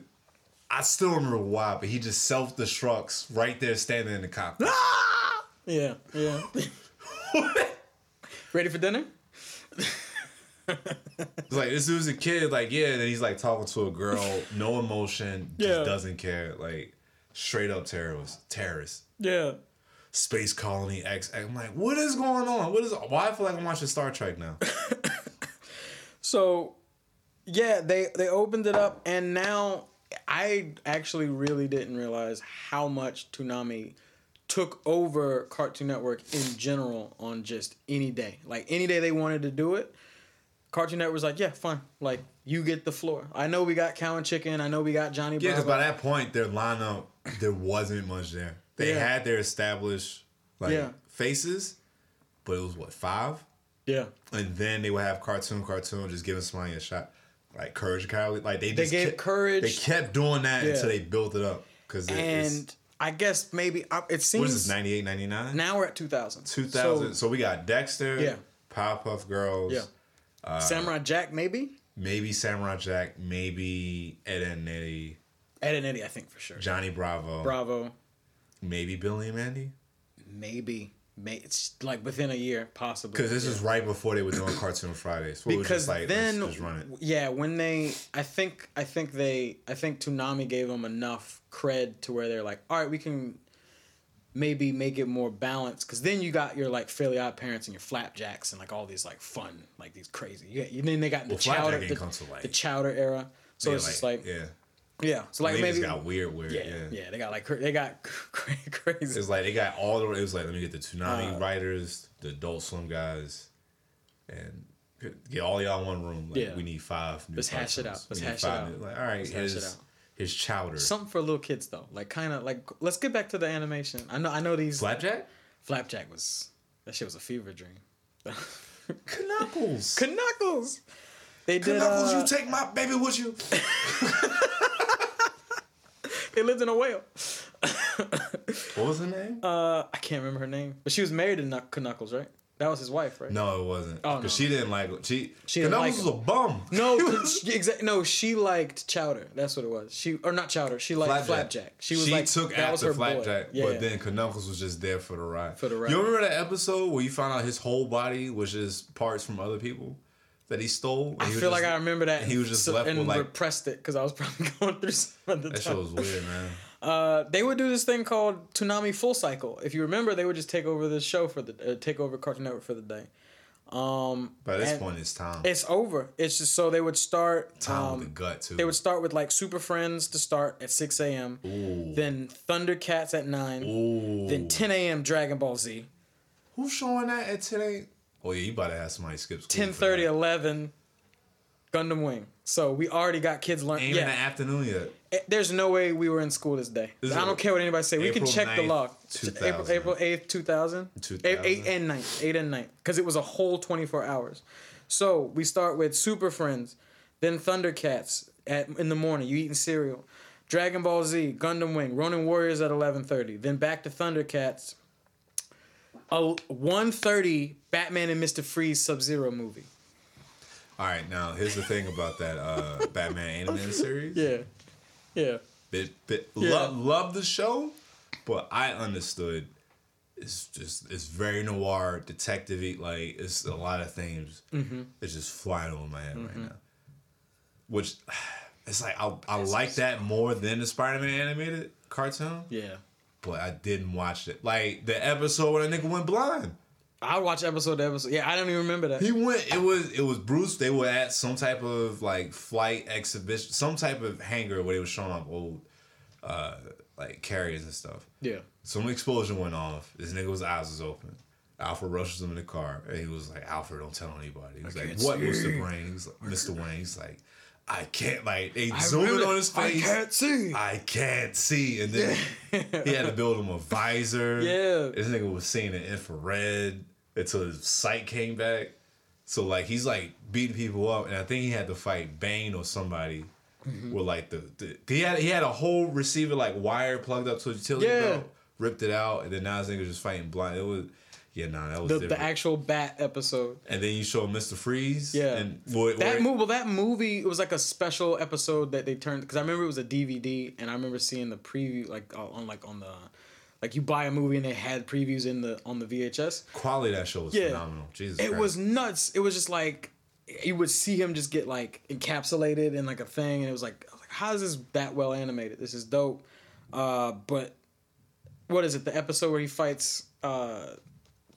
I still remember why, but he just self destructs right there standing in the cockpit. yeah, yeah. Ready for dinner? It's like this was a kid, like yeah, and then he's like talking to a girl, no emotion, just Yeah. doesn't care, like straight up terrorist, terrorist. Yeah. Space Colony X. I'm like, what is going on? What is? Why I feel like I'm watching Star Trek now? So, yeah, they they opened it up, and now I actually really didn't realize how much Toonami took over Cartoon Network in general on just any day. Like any day they wanted to do it, Cartoon Network was like, "Yeah, fine. Like you get the floor." I know we got Cow and Chicken. I know we got Johnny. Yeah, because by that point, their lineup there wasn't much there. They Yeah. had their established like Yeah. faces, but it was what five, yeah, and then they would have cartoon, cartoon, just giving somebody a shot, like Courage Cowardly. Like they They just gave kept, Courage- They kept doing that Yeah. until they built it up. Because and I guess maybe uh, it seems what is this 98, 99? now we're at two thousand. 2000. So, we got Dexter, Yeah. Powerpuff Girls, Yeah. Uh, Samurai Jack, maybe. maybe Samurai Jack, maybe Ed and Eddie, Ed and Eddie, I think for sure. Johnny Bravo, Bravo, maybe Billy and Mandy. maybe. May it's like within a year, possibly. Because this Yeah. is right before they were doing Cartoon Fridays. So because just like, then let's just run it. yeah when they i think i think they i think Toonami gave them enough cred to where they're like all right we can maybe make it more balanced because then you got your like fairly odd parents and your flapjacks and like all these like fun like these crazy you, got, then they got the Well, Flapjack chowder the, like- the chowder era so Yeah, it's just like yeah, yeah, so like they maybe just got weird, weird. yeah, Yeah, yeah they got like they got cra- crazy It's like they got all the. It was like let me get the Toonami Uh, writers, the Adult Swim guys, and get all y'all in one room. Like, Yeah. we need five. New Let's hash it out. Let's hash it out. new- Like all right, Let's hash it out. here's Chowder. something for little kids though like kind of like let's get back to the animation i know i know these Flapjack, flapjack was that shit was a fever dream Knuckles. Knuckles. They did. Knuckles, uh, you take my baby with you. they lived in a whale. What was her name? Uh, I can't remember her name, but she was married to Knuck- Knuckles, right? That was his wife, right? no, it wasn't. Oh, Because no. she didn't like she. She didn't Knuckles like was a bum. No, He cause was- she, no, she liked Chowder. That's what it was. She or not Chowder. She liked Flapjack. She was like took that was after. Flapjack, Yeah. but then Knuckles was just there for the ride. For the ride. You remember that episode where you found out his whole body was just parts from other people that he stole? I feel just- like I remember that. and he was just so- left and with like repressed it because I was probably going through some at the that time. was weird, man. Uh, they would do this thing called Toonami Full Cycle. If you remember, they would just take over the show for the uh, take over Cartoon Network for the day. Um, By this point, it's time. it's over. It's just so they would start. time with Um, the gut too. they would start with like Super Friends to start at six a.m. Then Thundercats at nine. Ooh. Then ten a.m. Dragon Ball Z. Who's showing that at today? Oh yeah, you about to have somebody skip school. 10 30, 11, Gundam Wing. So we already got kids learning. Ain't in the afternoon yet. Eh, there's no way we were in school this day. This I don't care what anybody say. We can April check the log. 2000. April April eighth, two thousand. 2000. Eight and 9th, eight and 9th, because it was a whole twenty four hours. So we start with Super Friends, then Thundercats at in the morning. You eating cereal. Dragon Ball Z, Gundam Wing, Ronin Warriors at eleven thirty. Then back to Thundercats. A one thirty Batman and Mister Freeze Sub Zero movie. All right, now here's the thing about that uh, Batman animated series. Yeah, yeah. Bit, bit, Yeah. love, love the show, but I understood it's just it's very noir, detective like it's a lot of themes. Mm-hmm. It's just flying over my head right now. Which it's like I I like that more than the Spider Man animated cartoon, Yeah. But I didn't watch it. Like the episode where that nigga went blind. I watch episode to episode. Yeah, I don't even remember that. He went. It was. It was Bruce. They were at some type of like flight exhibition, some type of hangar where they were showing off old, uh, like carriers and stuff. Yeah. Some explosion went off. This nigga's eyes was open. Alfred rushes him in the car, and he was like, "Alfred, don't tell anybody." He was like, "What, see." Mr. Brain?" He was like, "Mr. Wayne." He's like, "I can't." Like they zoomed in on his face. I can't see. I can't see, and then he had to build him a visor. Yeah. this nigga was seeing the infrared until his sight came back. So like he's like beating people up, and I think he had to fight Bane or somebody. Mm-hmm. With like the, the he had he had a whole receiver like wire plugged up to a utility Yeah. belt, ripped it out, and then now his nigga just fighting blind. It was yeah, nah, that was The, different. the actual bat episode. and then you show Mr. Freeze. Yeah. and That movie, well, that movie, it was like a special episode that they turned because I remember it was a DVD, and I remember seeing the preview like uh, on like on the like you buy a movie and they had previews in the on the VHS. quality of that show was Yeah. phenomenal. Jesus, It Christ. was nuts. It was just like you would see him just get like encapsulated in like a thing, and it was like, I was like how is this that well animated? This is dope. Uh, but what is it? The episode where he fights uh,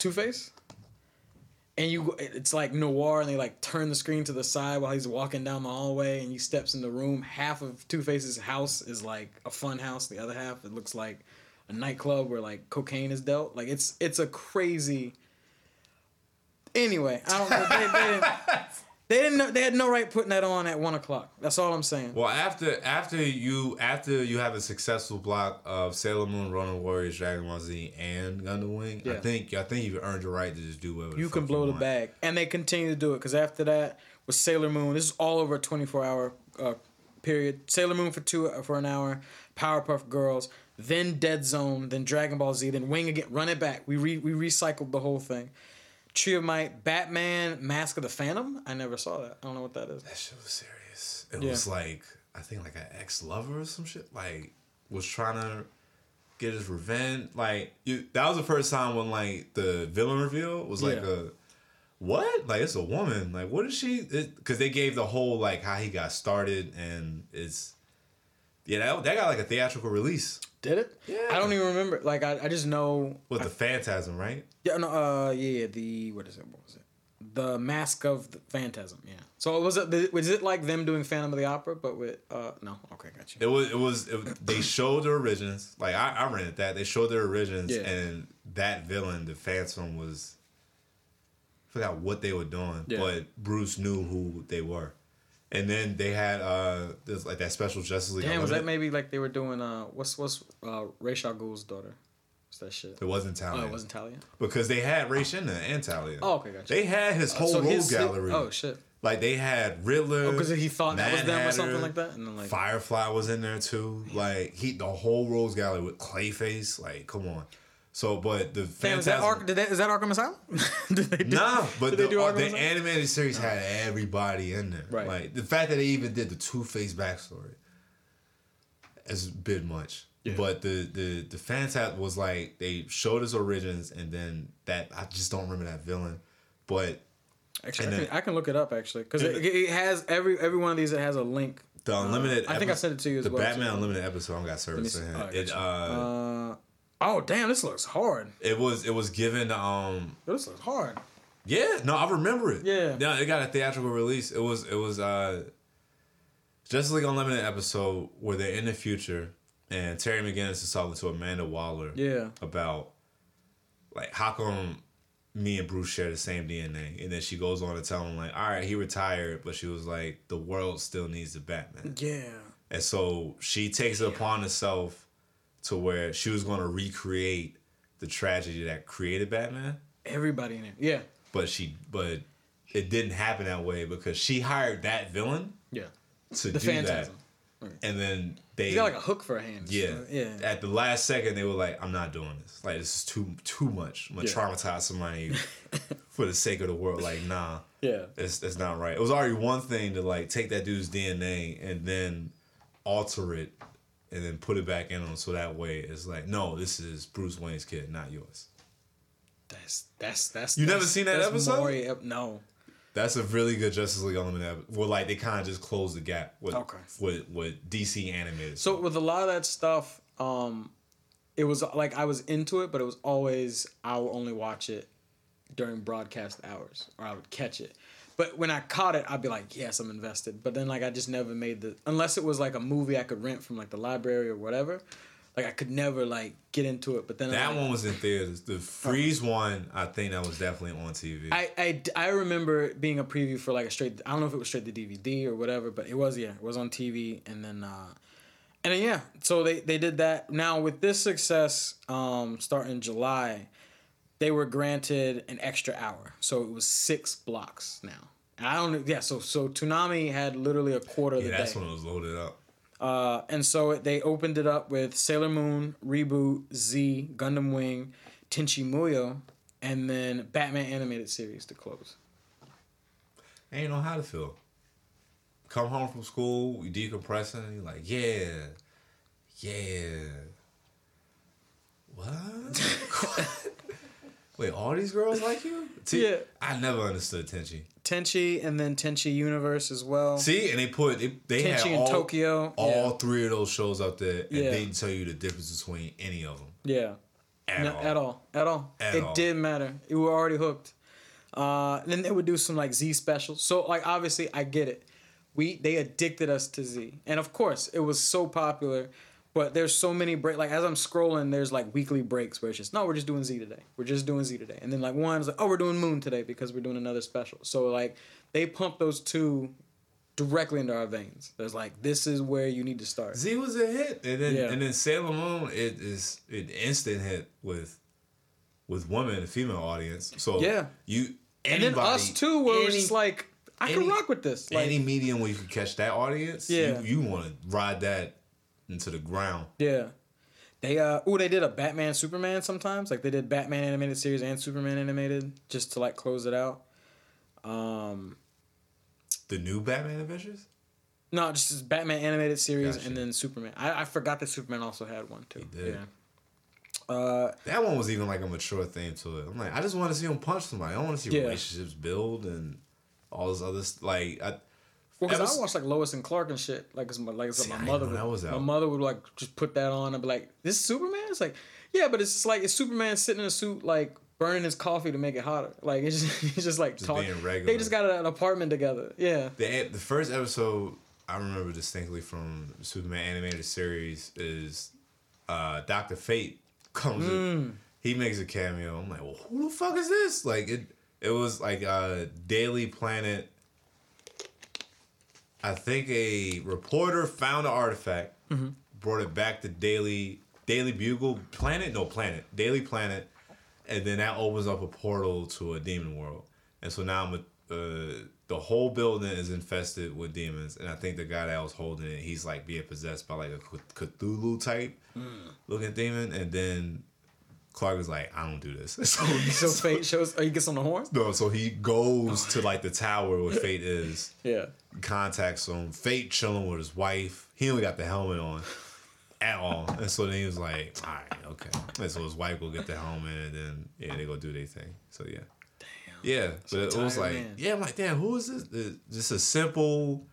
Two Face, and you it's like noir, and they like turn the screen to the side while he's walking down the hallway, and he steps in the room. Half of Two Face's house is like a fun house. The other half it looks like a nightclub where like cocaine is dealt. Like it's it's a crazy. Anyway, I don't. They, they, didn't, they didn't. Know, they had no right putting that on at one o'clock. That's all I'm saying. Well, after after you after you have a successful block of Sailor Moon, Ronin Warriors, Dragon Ball Z, and Gundam Wing, I think I think you've earned your right to just do whatever. you the can blow the want. bag, and they continue to do it because after that was Sailor Moon. This is all over a 24 hour uh, period. Sailor Moon for two for an hour, Powerpuff Girls, then Dead Zone, then Dragon Ball Z, then Wing again. Run it back. We re, we recycled the whole thing. Tree of Might, Batman, Mask of the Phantom. I never saw that. I don't know what that is. That shit was serious. It Yeah. was like I think like an ex lover or some shit. Like was trying to get his revenge. Like you, that was the first time when like the villain reveal was like Yeah. a what? Like it's a woman. Like what is she? Because they gave the whole like how he got started and it's yeah that, that got like a theatrical release Did it? Yeah. I don't even remember. Like I, I just know. with the Phantasm, right? Yeah, no, uh, yeah, yeah, the what is it? What was it? The Mask of the Phantasm. Yeah. So was it? Was it like them doing Phantom of the Opera, but with uh, no? Okay, got you. It was. It was. It, they showed their origins. Like I, I rented that. They showed their origins, Yeah. and that villain, the Phantom, was. I forgot what they were doing, Yeah. but Bruce knew who they were, and then they had uh, this like that special Justice League. Damn, was that maybe like they were doing uh, what's what's uh, Ra's al Ghul's daughter? What's that shit? It wasn't Talia. Oh, it wasn't Talia. because they had Ray Shinna and Talia. Oh, okay, gotcha. They had his whole so rogue his- gallery. Oh shit. Like they had Riddler. Because he thought that was Mad them or something like that, and then like Firefly was in there too. Like he, the whole Rose Gallery with Clayface. Like, come on. So, but the Damn, is that Phantasm-? Did that, is that Arkham Asylum? did they do, Nah, but the, they uh, the Asylum? animated series had everybody in there. Right. Like the fact that they even did the Two Face backstory is a bit much. Yeah. But the the the Phantasm was like they showed his origins and then that I just don't remember that villain. But Actually, I then- can, I can look it up actually because it, it has every every one of these that has a link. the unlimited, I think I epi- sent it to you as The well, Batman too. Unlimited episode, I don't got service in Oh, it. uh, Uh, oh damn, this looks hard. it was it was given um This looks hard. Yeah, no, I remember it. Yeah. no, it got a theatrical release. It was it was uh Justice League Unlimited episode where they're in the future and Terry McGinnis is talking to Amanda Waller Yeah. about like how come me and Bruce share the same DNA, and then she goes on to tell him like, all right, he retired, but she was like, the world still needs the Batman, Yeah. and so she takes it upon herself to where she was going to recreate the tragedy that created Batman Everybody in it. Yeah. but she but it didn't happen that way because she hired that villain Yeah. to The do Phantasm. that, and then they He's got like a hook for a hand. yeah Yeah. at the last second they were like I'm not doing this like this is too too much I'm gonna Yeah. traumatize somebody for the sake of the world like nah Yeah. it's it's not right it was already one thing to like take that dude's DNA and then alter it and then put it back in him so that way it's like no this is Bruce Wayne's kid not yours That's that's that's. You never seen that episode? more no. That's a really good Justice League Unlimited. episode. Well, like they kind of just closed the gap with Okay. with with DC animated. So with a lot of that stuff, um, it was like I was into it, but it was always I would only watch it during broadcast hours, or I would catch it. But when I caught it, I'd be like, yes, I'm invested. But then like I just never made the unless it was like a movie I could rent from like the library or whatever. Like I could never like get into it. But then that like, one was in theaters. The Freeze one, I think that was definitely on TV. I, I, I remember being a preview for like a straight I don't know if it was straight to DVD or whatever, but it was yeah, it was on TV and then uh and then yeah, so they they did that. Now with this success um starting July, they were granted an extra hour, so it was six blocks now. And I don't. Yeah, so so Toonami had literally a quarter of Yeah, the that's day. when it was loaded up. Uh, and so it- they opened it up with Sailor Moon, Reboot, Z, Gundam Wing, Tenchi Muyo, and then Batman animated series to close. I ain't know how to feel. Come home from school, you decompressing, you're like, yeah, yeah. What? Wait, all these girls like you? See, Yeah. I never understood Tenchi. Tenchi and then Tenchi Universe as well. See, and they put they, they had Tenchi in all, Tokyo. all three of those shows out there, and Yeah. they didn't tell you the difference between any of them yeah. at No, all. at all. At all. At it all. didn't matter. You were already hooked. Uh, then they would do some like Z specials. So like obviously I get it. We they addicted us to Z, and of course it was so popular. But there's so many break. Like as I'm scrolling, there's like weekly breaks where it's just no, we're just doing Z today. We're just doing Z today, and then like one one's like oh, we're doing Moon today because we're doing another special. So like they pump those two directly into our veins. There's like this is where you need to start. Z was a hit, and then Yeah. and then Sailor Moon it is an instant hit with with women, the female audience. So Yeah. you And then us too, where it was any- just like I can rock with this. Like any medium where you can catch that audience, Yeah. you, you want to ride that into the ground. Yeah. They uh oh they did a Batman Superman sometimes. Like they did Batman animated series and Superman animated just to like close it out. Um The new Batman Adventures. no, just Batman animated series Gotcha. and then Superman. I, I forgot that Superman also had one too. He did. Yeah. Uh That one was even like a mature theme to it. I'm like, I just want to see him punch somebody. I want to see Yeah. relationships build and all this other st- like. I, well, cause Ever- I watched like Lois and Clark and shit. Like, 'cause my, like See, my mother would, was my mother would like just put that on and be like, "This is Superman." It's like, yeah, but it's like it's Superman sitting in a suit, like burning his coffee to make it hotter. Like it's just, he's just like Just talking. being regular. They just got an apartment together. Yeah. the the first episode I remember distinctly from Superman animated series is uh, Doctor Fate comes. in. He makes a cameo. I'm like, well, who the fuck is this? Like it. It was like a Daily Planet. I think a reporter found an artifact, brought it back to Daily Daily Bugle Planet, no Planet. Daily Planet, and then that opens up a portal to a demon world. And so now I'm a, uh, the whole building is infested with demons, and I think the guy that was holding it, he's like being possessed by like a Cthulhu type looking demon, and then Clark is like, I don't do this. So, So Fate shows. Oh, he gets on the horn. no, so he goes to like the tower where Fate is, Yeah. contacts him. Fate chilling with his wife. He only got the helmet on at all, and so then he was like, all right, okay. And so his wife will get the helmet, and then yeah, they go do their thing. So yeah. Yeah, but it was like, man. yeah, I'm like, damn, who is this? Just a simple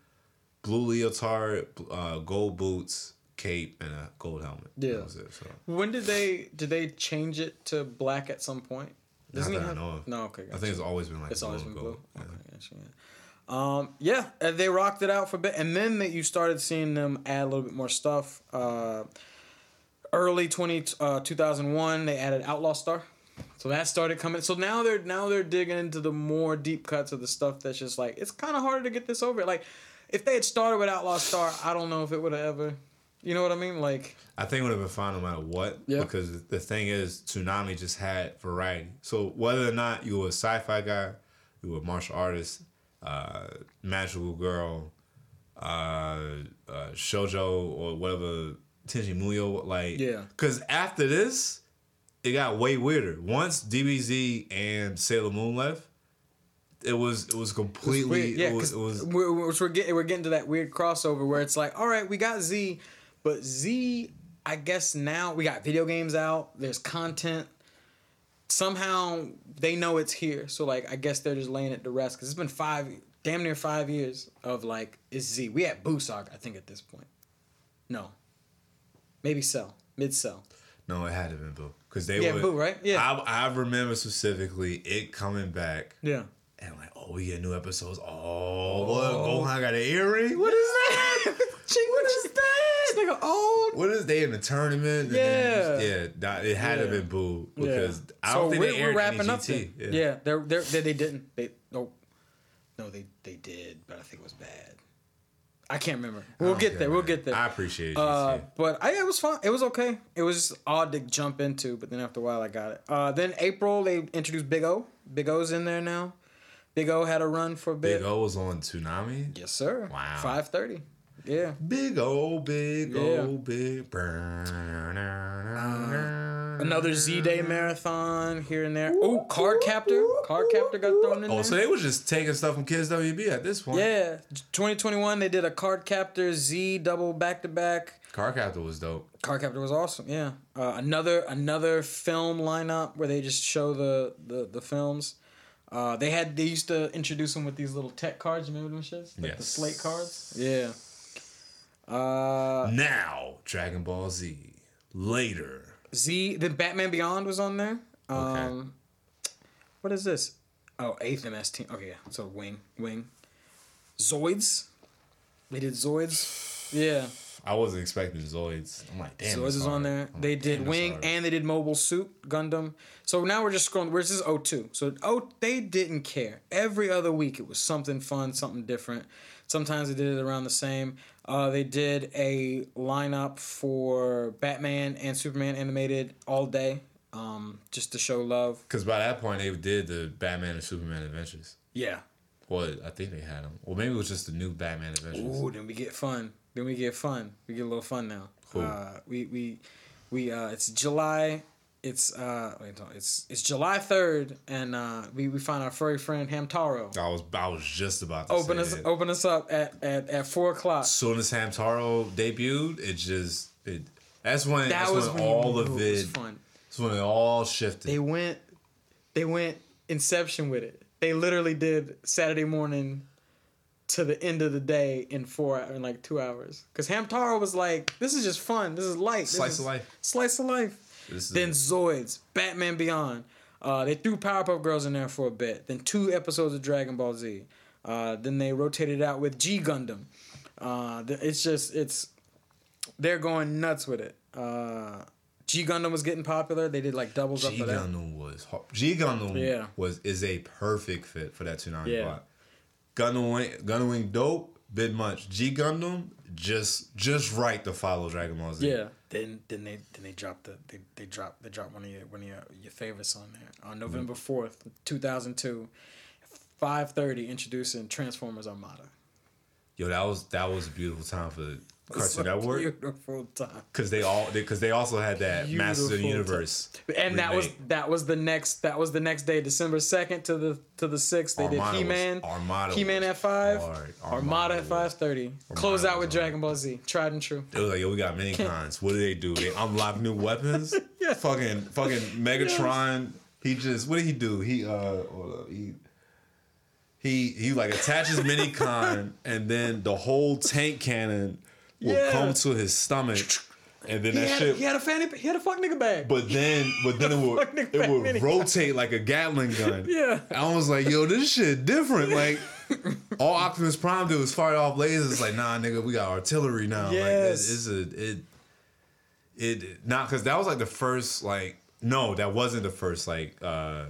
blue leotard, uh, gold boots, cape, and a gold helmet. Yeah. That was it. So When did they did they change it to black at some point? Doesn't Not he that I know of. No, okay. I think it's always been like it's blue always and been blue. Yeah. Okay, gotcha, yeah. Um, yeah, uh, they rocked it out for a bit, and then that you started seeing them add a little bit more stuff. Uh, early 20, uh, 2001, they added Outlaw Star, so that started coming. So now they're now they're digging into the more deep cuts of the stuff that's just like it's kind of harder to get this over. Like if they had started with Outlaw Star, I don't know if it would have ever. You know what I mean? Like I think it would have been fine no matter what. Yeah. Because the thing is, Toonami just had variety. So whether or not you were a sci-fi guy, you were a martial artist, uh, magical girl, uh, uh, shojo or whatever, Tenchi Muyo, like Yeah. Because after this, it got way weirder. Once DBZ and Sailor Moon left, it was it was completely weird. Yeah, it was it was we're, we're, we're getting we're getting to that weird crossover where it's like, all right, we got Z, but Z, I guess now we got video games out. There's content. Somehow they know it's here, so like I guess they're just laying it to rest because it's been five, damn near five years of like it's Z. We had Boo Saga, I think at this point. No, maybe Cell, mid Cell. No, it had to been Boo. Because they Yeah, were Boo, right? Yeah. I, I remember specifically it coming back Yeah. and like, oh, we get new episodes. Oh, oh. what? Gohan got an earring? What is that? what is that? This nigga old. What is they in the tournament? Yeah. yeah. it had to Yeah. been Boo because I So don't think we're, they we're wrapping any up. GT. Then. Yeah, they're, they're, they they didn't. They no, no, they they did, but I think it was bad. I can't remember. We'll get there. We'll get there. I appreciate you. Uh, but I, it was fun. It was okay. It was just odd to jump into, but then after a while, I got it. Uh, then April, they introduced Big O. Big O's in there now. Big O had a run for a bit. Big O was on Toonami. Yes, sir. Wow. Five thirty. Yeah. Big O, big Yeah. O, big. Another Z Day marathon here and there. Oh, Card Captor. Card Captor got thrown in there. Oh, there. so they was just taking stuff from Kids WB at this point. yeah. 2021, they did a Card Captor Z double back to back. Car Captor was dope. Card Captor was awesome. Yeah. Uh, another another film lineup where they just show the the, the films. Uh, they had they used to introduce them with these little tech cards. You remember them shits? Like the slate cards. Yeah. Uh, Now, Dragon Ball Z. Later. Z. Then Batman Beyond was on there. Okay. Um, what is this? Oh, eighth MS team. Okay, yeah. So wing, wing. Zoids. They did Zoids. Yeah. I wasn't expecting Zoids. I'm like, damn. Zoids is on there. I'm They like, did Wing and they did Mobile Suit Gundam. So now we're just scrolling. Where's this 02? So oh, they didn't care. Every other week it was something fun, something different. Sometimes they did it around the same. Uh, they did a lineup for Batman and Superman animated all day, um, just to show love. Because by that point, they did the Batman and Superman Adventures. Yeah. Well, I think they had them. Or maybe it was just the new Batman Adventures. Ooh, then we get fun. Then we get fun. We get a little fun now. Cool. Uh, we we we uh, it's July. It's uh, wait, no, it's it's July third, and uh, we we find our furry friend Hamtaro. I was I was just about to Open say us it. open us up at at, at four o'clock. As soon as Hamtaro debuted, it just it. That's when That that's was when when all of it was fun. That's when it all shifted. They went they went Inception with it. They literally did Saturday morning to the end of the day in four in like two hours. Because Hamtaro was like, "This is just fun. This is light. Slice is of life. Slice of life." Then. Zoids, Batman Beyond. Uh, they threw Powerpuff Girls in there for a bit. Then two episodes of Dragon Ball Z. Uh, then they rotated out with G Gundam. Uh, it's just it's they're going nuts with it. Uh, G Gundam was getting popular. They did like doubles up G Gundam was. G Gundam Yeah. was is a perfect fit for that Toonami Yeah. plot. Gundam Wing, Gundam Wing, dope, bit much. G Gundam just just right to follow Dragon Ball Z. Yeah. Then then they then they dropped the they, they dropped they dropped one of your one of your, your favorites on there on mm-hmm. November fourth, two thousand two, five thirty, introducing Transformers Armada. Yo, that was that was a beautiful time for Cartoon Network Beautiful time. because they all because they also had that Masters of the Beautiful Universe. And that was that was the next that was the next day, December second to the to the sixth. They Armada did He Man, Armada He Man was at five. Armada, Armada at five thirty. Close out with. Dragon Ball Z, tried and true. It was like, yo, we got mini cons. What do they do? They unlock new weapons. Yeah. Fucking fucking Megatron. He just what did he do? He uh. He he he like attaches mini con and then the whole tank cannon will Yeah. come to his stomach and then He that had, shit he had a fanny, he had a fuck nigga bag. but then but then it would it would rotate like a Gatling gun. Yeah. I was like, yo, this shit different. Like all Optimus Prime did was fire off lasers. It's like, nah, nigga, we got artillery now. Like Yes. it's, it's a it it not because that was like the first like no, that wasn't the first like uh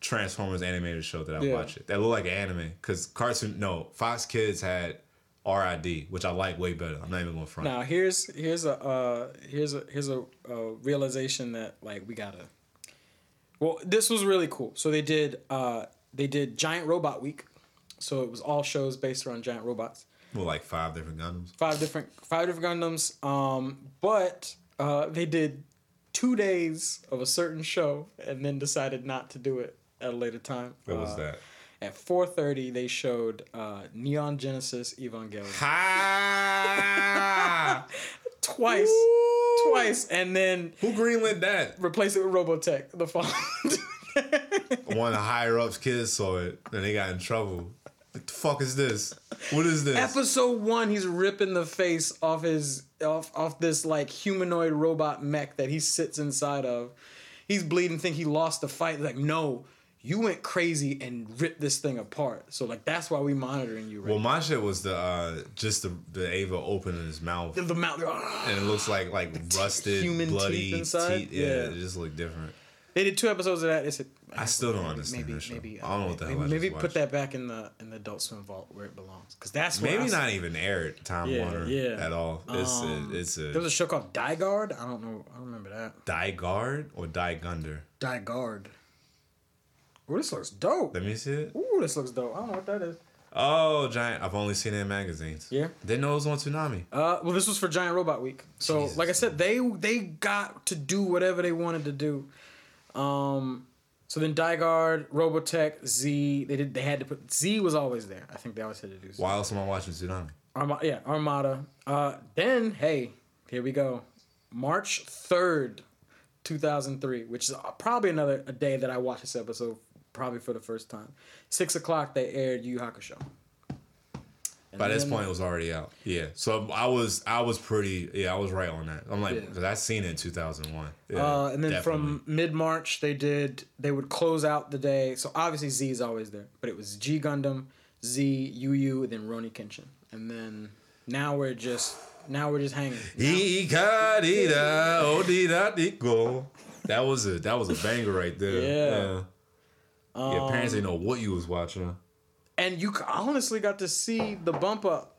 Transformers animated show that I Yeah. watched. It that looked like anime because cartoon no Fox Kids had RID, which I like way better. I'm not even going to front. Now here's here's a uh, here's a here's a, uh realization that like we gotta. Well, this was really cool. So they did uh, they did Giant Robot Week, so it was all shows based around giant robots. Well, like five different Gundams. Five different five different Gundams. Um, but uh, they did two days of a certain show and then decided not to do it at a later time. What was Uh, that? At four thirty, they showed uh, Neon Genesis Evangelion Ha! twice, twice, and then Who greenlit that? replace it with Robotech. The fall. One of the higher ups kids saw it and they got in trouble. What the fuck is this? What is this? Episode one, he's ripping the face off his off off this like humanoid robot mech that he sits inside of. He's bleeding, think he lost the fight. Like, no, you went crazy and ripped this thing apart. So like that's why we monitoring you right. well, my shit was the uh just the the Eva opening his mouth. the mouth. and it looks like like rusted, Human bloody teeth inside? Yeah, Yeah. it just looked different. They did two episodes of that. They said, I still don't understand maybe, that show. I don't know what the maybe, hell I maybe put that back in the in the Adult Swim vault where it belongs. Because that's Maybe not even aired Time Yeah, Warner yeah. at all. It's Um, a, it's There was a a show called Dai-Guard. I don't know. I don't remember that. Dai-Guard or Die Gunder. Dai-Guard. Ooh, this looks dope. Let me see it. Ooh, this looks dope. I don't know what that is. Oh, giant! I've only seen it in magazines. Yeah. Didn't know it was on Toonami. Uh, well, this was for Giant Robot Week. So, Jesus. like I said, they they got to do whatever they wanted to do. Um, so then Dai-Guard, Robotech, Z. They did. They had to put Z was always there. I think they always had to do. Z. Why else am I watching Toonami? Arma- yeah, Armada. Uh, then hey, here we go. March third, two thousand three, which is probably another a day that I watched this episode probably for the first time. Six o'clock they aired Yu Hakusho. And By this point, it was already out. Yeah, so I was I was pretty yeah I was right on that. I'm like Yeah. because I seen it in 2001. Yeah, Uh, and then definitely. from mid March, they did they would close out the day. So obviously Z is always there, but it was G Gundam, Z, Yu Yu, then Rurouni Kenshin, and then now we're just now we're just hanging. Ikadida, odida-diko. That was a that was a banger right there. Yeah. Yeah, yeah parents didn't know what you was watching. And you honestly got to see the bump up.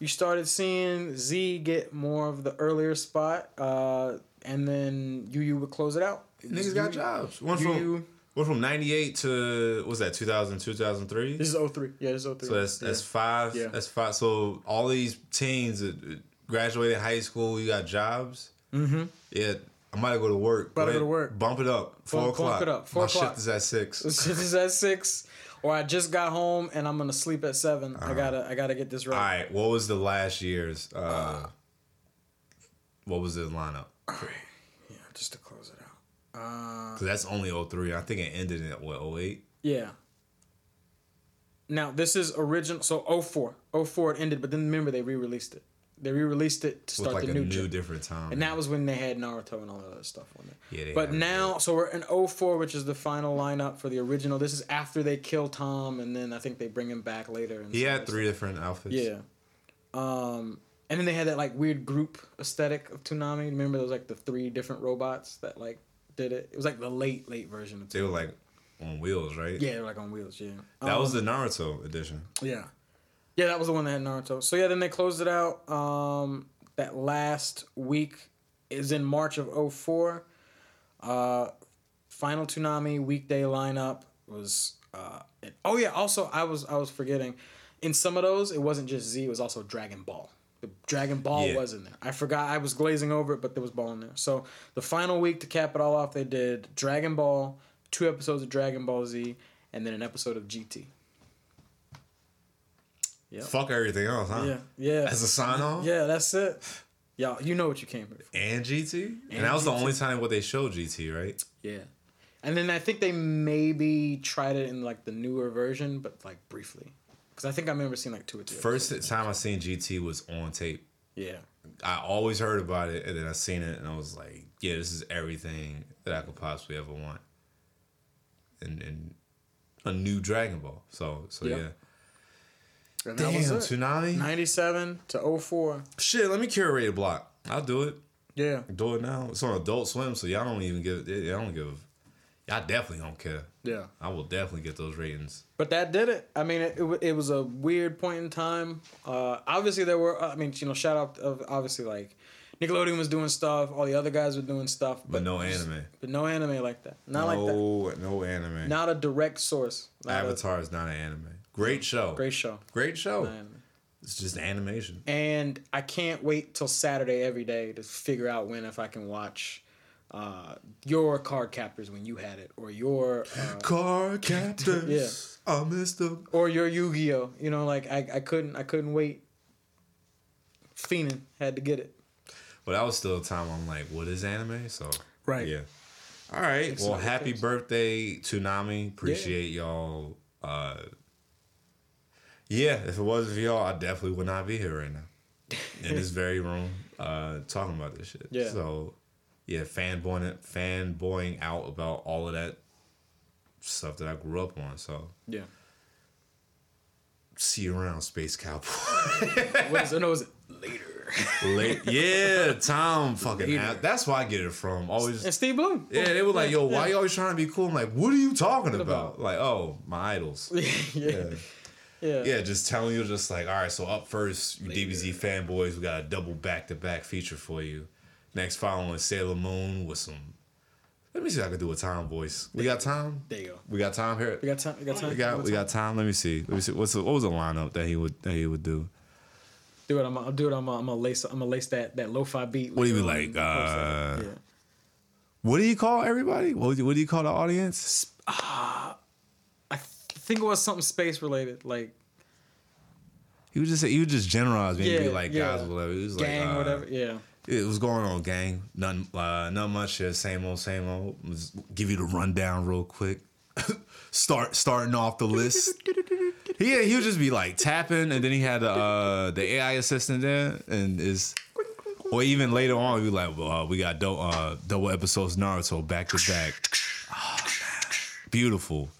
You started seeing Z get more of the earlier spot, uh, and then Yu Yu would close it out. Niggas got jobs. One from one from 98 to what was that 2000 2003? This is 03. Yeah, this is 03. So that's that's Yeah. five. Yeah. That's five. So all these teens graduated high school, you got jobs. Mm-hmm. Yeah, I might go to work. To Go to work. Bump it up. Four Bump- bump o'clock. it up. Four My o'clock. shift is at six. This is at six, or I just got home and I'm gonna sleep at 7 I gotta I gotta get this right. Uh-huh. All right. What was the last year's? Uh, what was the lineup? Yeah, just to close it out. Uh, Because that's only 03. I think it ended at what 08. yeah. Now this is original. So 04. 04 it ended, but then remember they re-released it. They re-released it to start like the a new, new, different time. And that was when they had Naruto and all that other stuff on there. Yeah, they but had it, now, so we're in 04, which is the final lineup for the original. This is after they kill Tom, and then I think they bring him back later. And he had three different outfits. Yeah. Um, and then they had that like weird group aesthetic of Toonami. Remember those like the three different robots that like did it? It was like the late late version of They were like on wheels, right? Yeah, they were like on wheels. Yeah. That was Um, the Naruto edition. yeah. Yeah, that was the one that had Naruto. So yeah, then they closed it out. Um, that last week is in March of 04. Uh, final Toonami weekday lineup was. Uh, it- oh yeah, also I was I was forgetting. In some of those, it wasn't just Z; it was also Dragon Ball. The Dragon Ball Yeah. was in there. I forgot I was glazing over it, but there was Ball in there. So the final week to cap it all off, they did Dragon Ball, two episodes of Dragon Ball Z, and then an episode of GT. Yep. Fuck everything else, huh? Yeah, yeah. As a sign off. Yeah, that's it. Y'all, you know what you came here for. And GT. And, And that was the only time what they showed GT, right? Yeah. And then I think they maybe tried it in like the newer version, but like briefly. Because I think I remember seeing like two or three. First time I seen GT was on tape. Yeah. I always heard about it, and then I seen it, and I was like, "Yeah, this is everything that I could possibly ever want." And and a new Dragon Ball. So so Yep. yeah. And Damn, that was it. Toonami. 97 to 04. Shit, let me curate a block. I'll do it. Yeah. Do it now. It's on Adult Swim, so y'all don't even give. Y'all don't give. Y'all definitely don't care. Yeah. I will definitely get those ratings. But that did it. I mean, it, it, it was a weird point in time. Uh, obviously, there were, I mean, you know, shout out of obviously like Nickelodeon was doing stuff, all the other guys were doing stuff. But no anime. But no anime like that. Not like that. no, no anime. Not a direct source. Not a- Avatar is not an anime. Great show. great show. Great show. It's just animation. And I can't wait till Saturday every day to figure out when if I can watch uh, your Cardcaptors when you had it, or your uh, Car captors. Yeah. I missed them. or your Yu Gi Oh. You know, like I, I couldn't I couldn't wait. Fiending had to get it. But that was still a time I'm like, what is anime? So Right. yeah. All right. Well, a lot of happy birthday, Toonami. Appreciate y'all. Uh, yeah, if it wasn't for y'all, I definitely would not be here right now in this very room uh, talking about this shit. Yeah. So yeah, fanboying fanboying out about all of that stuff that I grew up on. So Yeah. see you around, Space Cowboy. What is it? No, is it later? Late, yeah, Tom fucking. That's why I get it from. Always, And Steve Blum. yeah. They were like, "Yo, why you always trying to be cool?" I'm like, "What are you talking about? about? Like, oh, my idols." yeah. Yeah. Yeah. Yeah, just telling you, just like, all right, so up first, you DBZ fanboys, we got a double back to back feature for you. Next, following Sailor Moon with some. Let me see if I can do a Tom voice. We got Tom. There you go. We got Tom here. We got Tom. We got time. We got we got time. Let me see. Let me see. What's the, what was the lineup that he would that he would do? Do it. I'm. I'll do it. I'm. I'm gonna lace. I'm gonna lace that that lo-fi beat. What do you be um, like, uh, yeah. What do you call everybody? What do you, what do you call the audience? I think it was something space related, like He would just say he would just generalize me and be like yeah. guys, whatever. He was gang, like, uh, whatever. Yeah. It was going on, gang. Nothing, uh, not much. Same old, same old. Let's give you the rundown real quick. Start starting off the list. He he would just be like tapping, and then he had uh, the AI assistant there, and is. Or even later on, he'd be like, well, uh, "We got do- uh, double episodes Naruto back to back." Oh. Beautiful,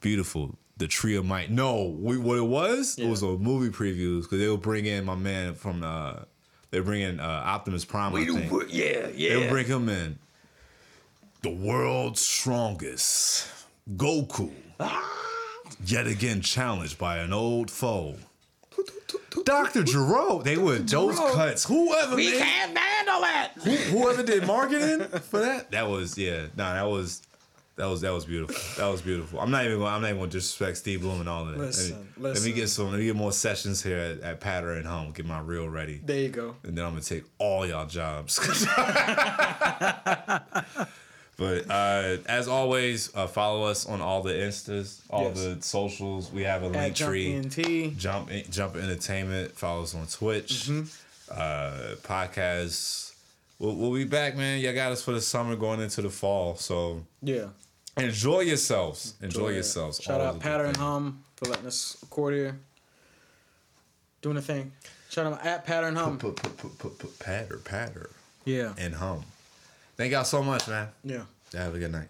beautiful. The tree of might. No, we, what it was, it was a movie previews because they would bring in my man from. Uh, they bring in uh, Optimus Prime. I think. Yeah. They would bring him in. The world's strongest, Goku, yet again challenged by an old foe. Dr. Gero, they would those cuts. Whoever We made, can't handle it. who- whoever did marketing for that, that was yeah. Nah, that was that was that was beautiful. That was beautiful. I'm not even gonna, I'm not even gonna disrespect Steve Blum and all of that. Listen, let, me, let me get some. Let me get more sessions here at, at Patter and Home. Get my reel ready There you go. and then I'm gonna take all y'all jobs. but uh, as always, uh, follow us on all the instas, all Yes. the socials. We have a link Jump tree. ENT. Jump Jump Entertainment. Follow us on Twitch. Mm-hmm. Uh, podcast. We'll, we'll be back, man. Y'all got us for the summer, going into the fall. So Yeah. Enjoy yourselves. Enjoy Yeah. yourselves. Shout All out of the Patter and things. Hum for letting us record here. Doing a thing. Shout out at Patter and Hum. Put, put, put, put, put, patter, patter, Yeah. and hum. Thank y'all so much, man. Yeah. Have a good night.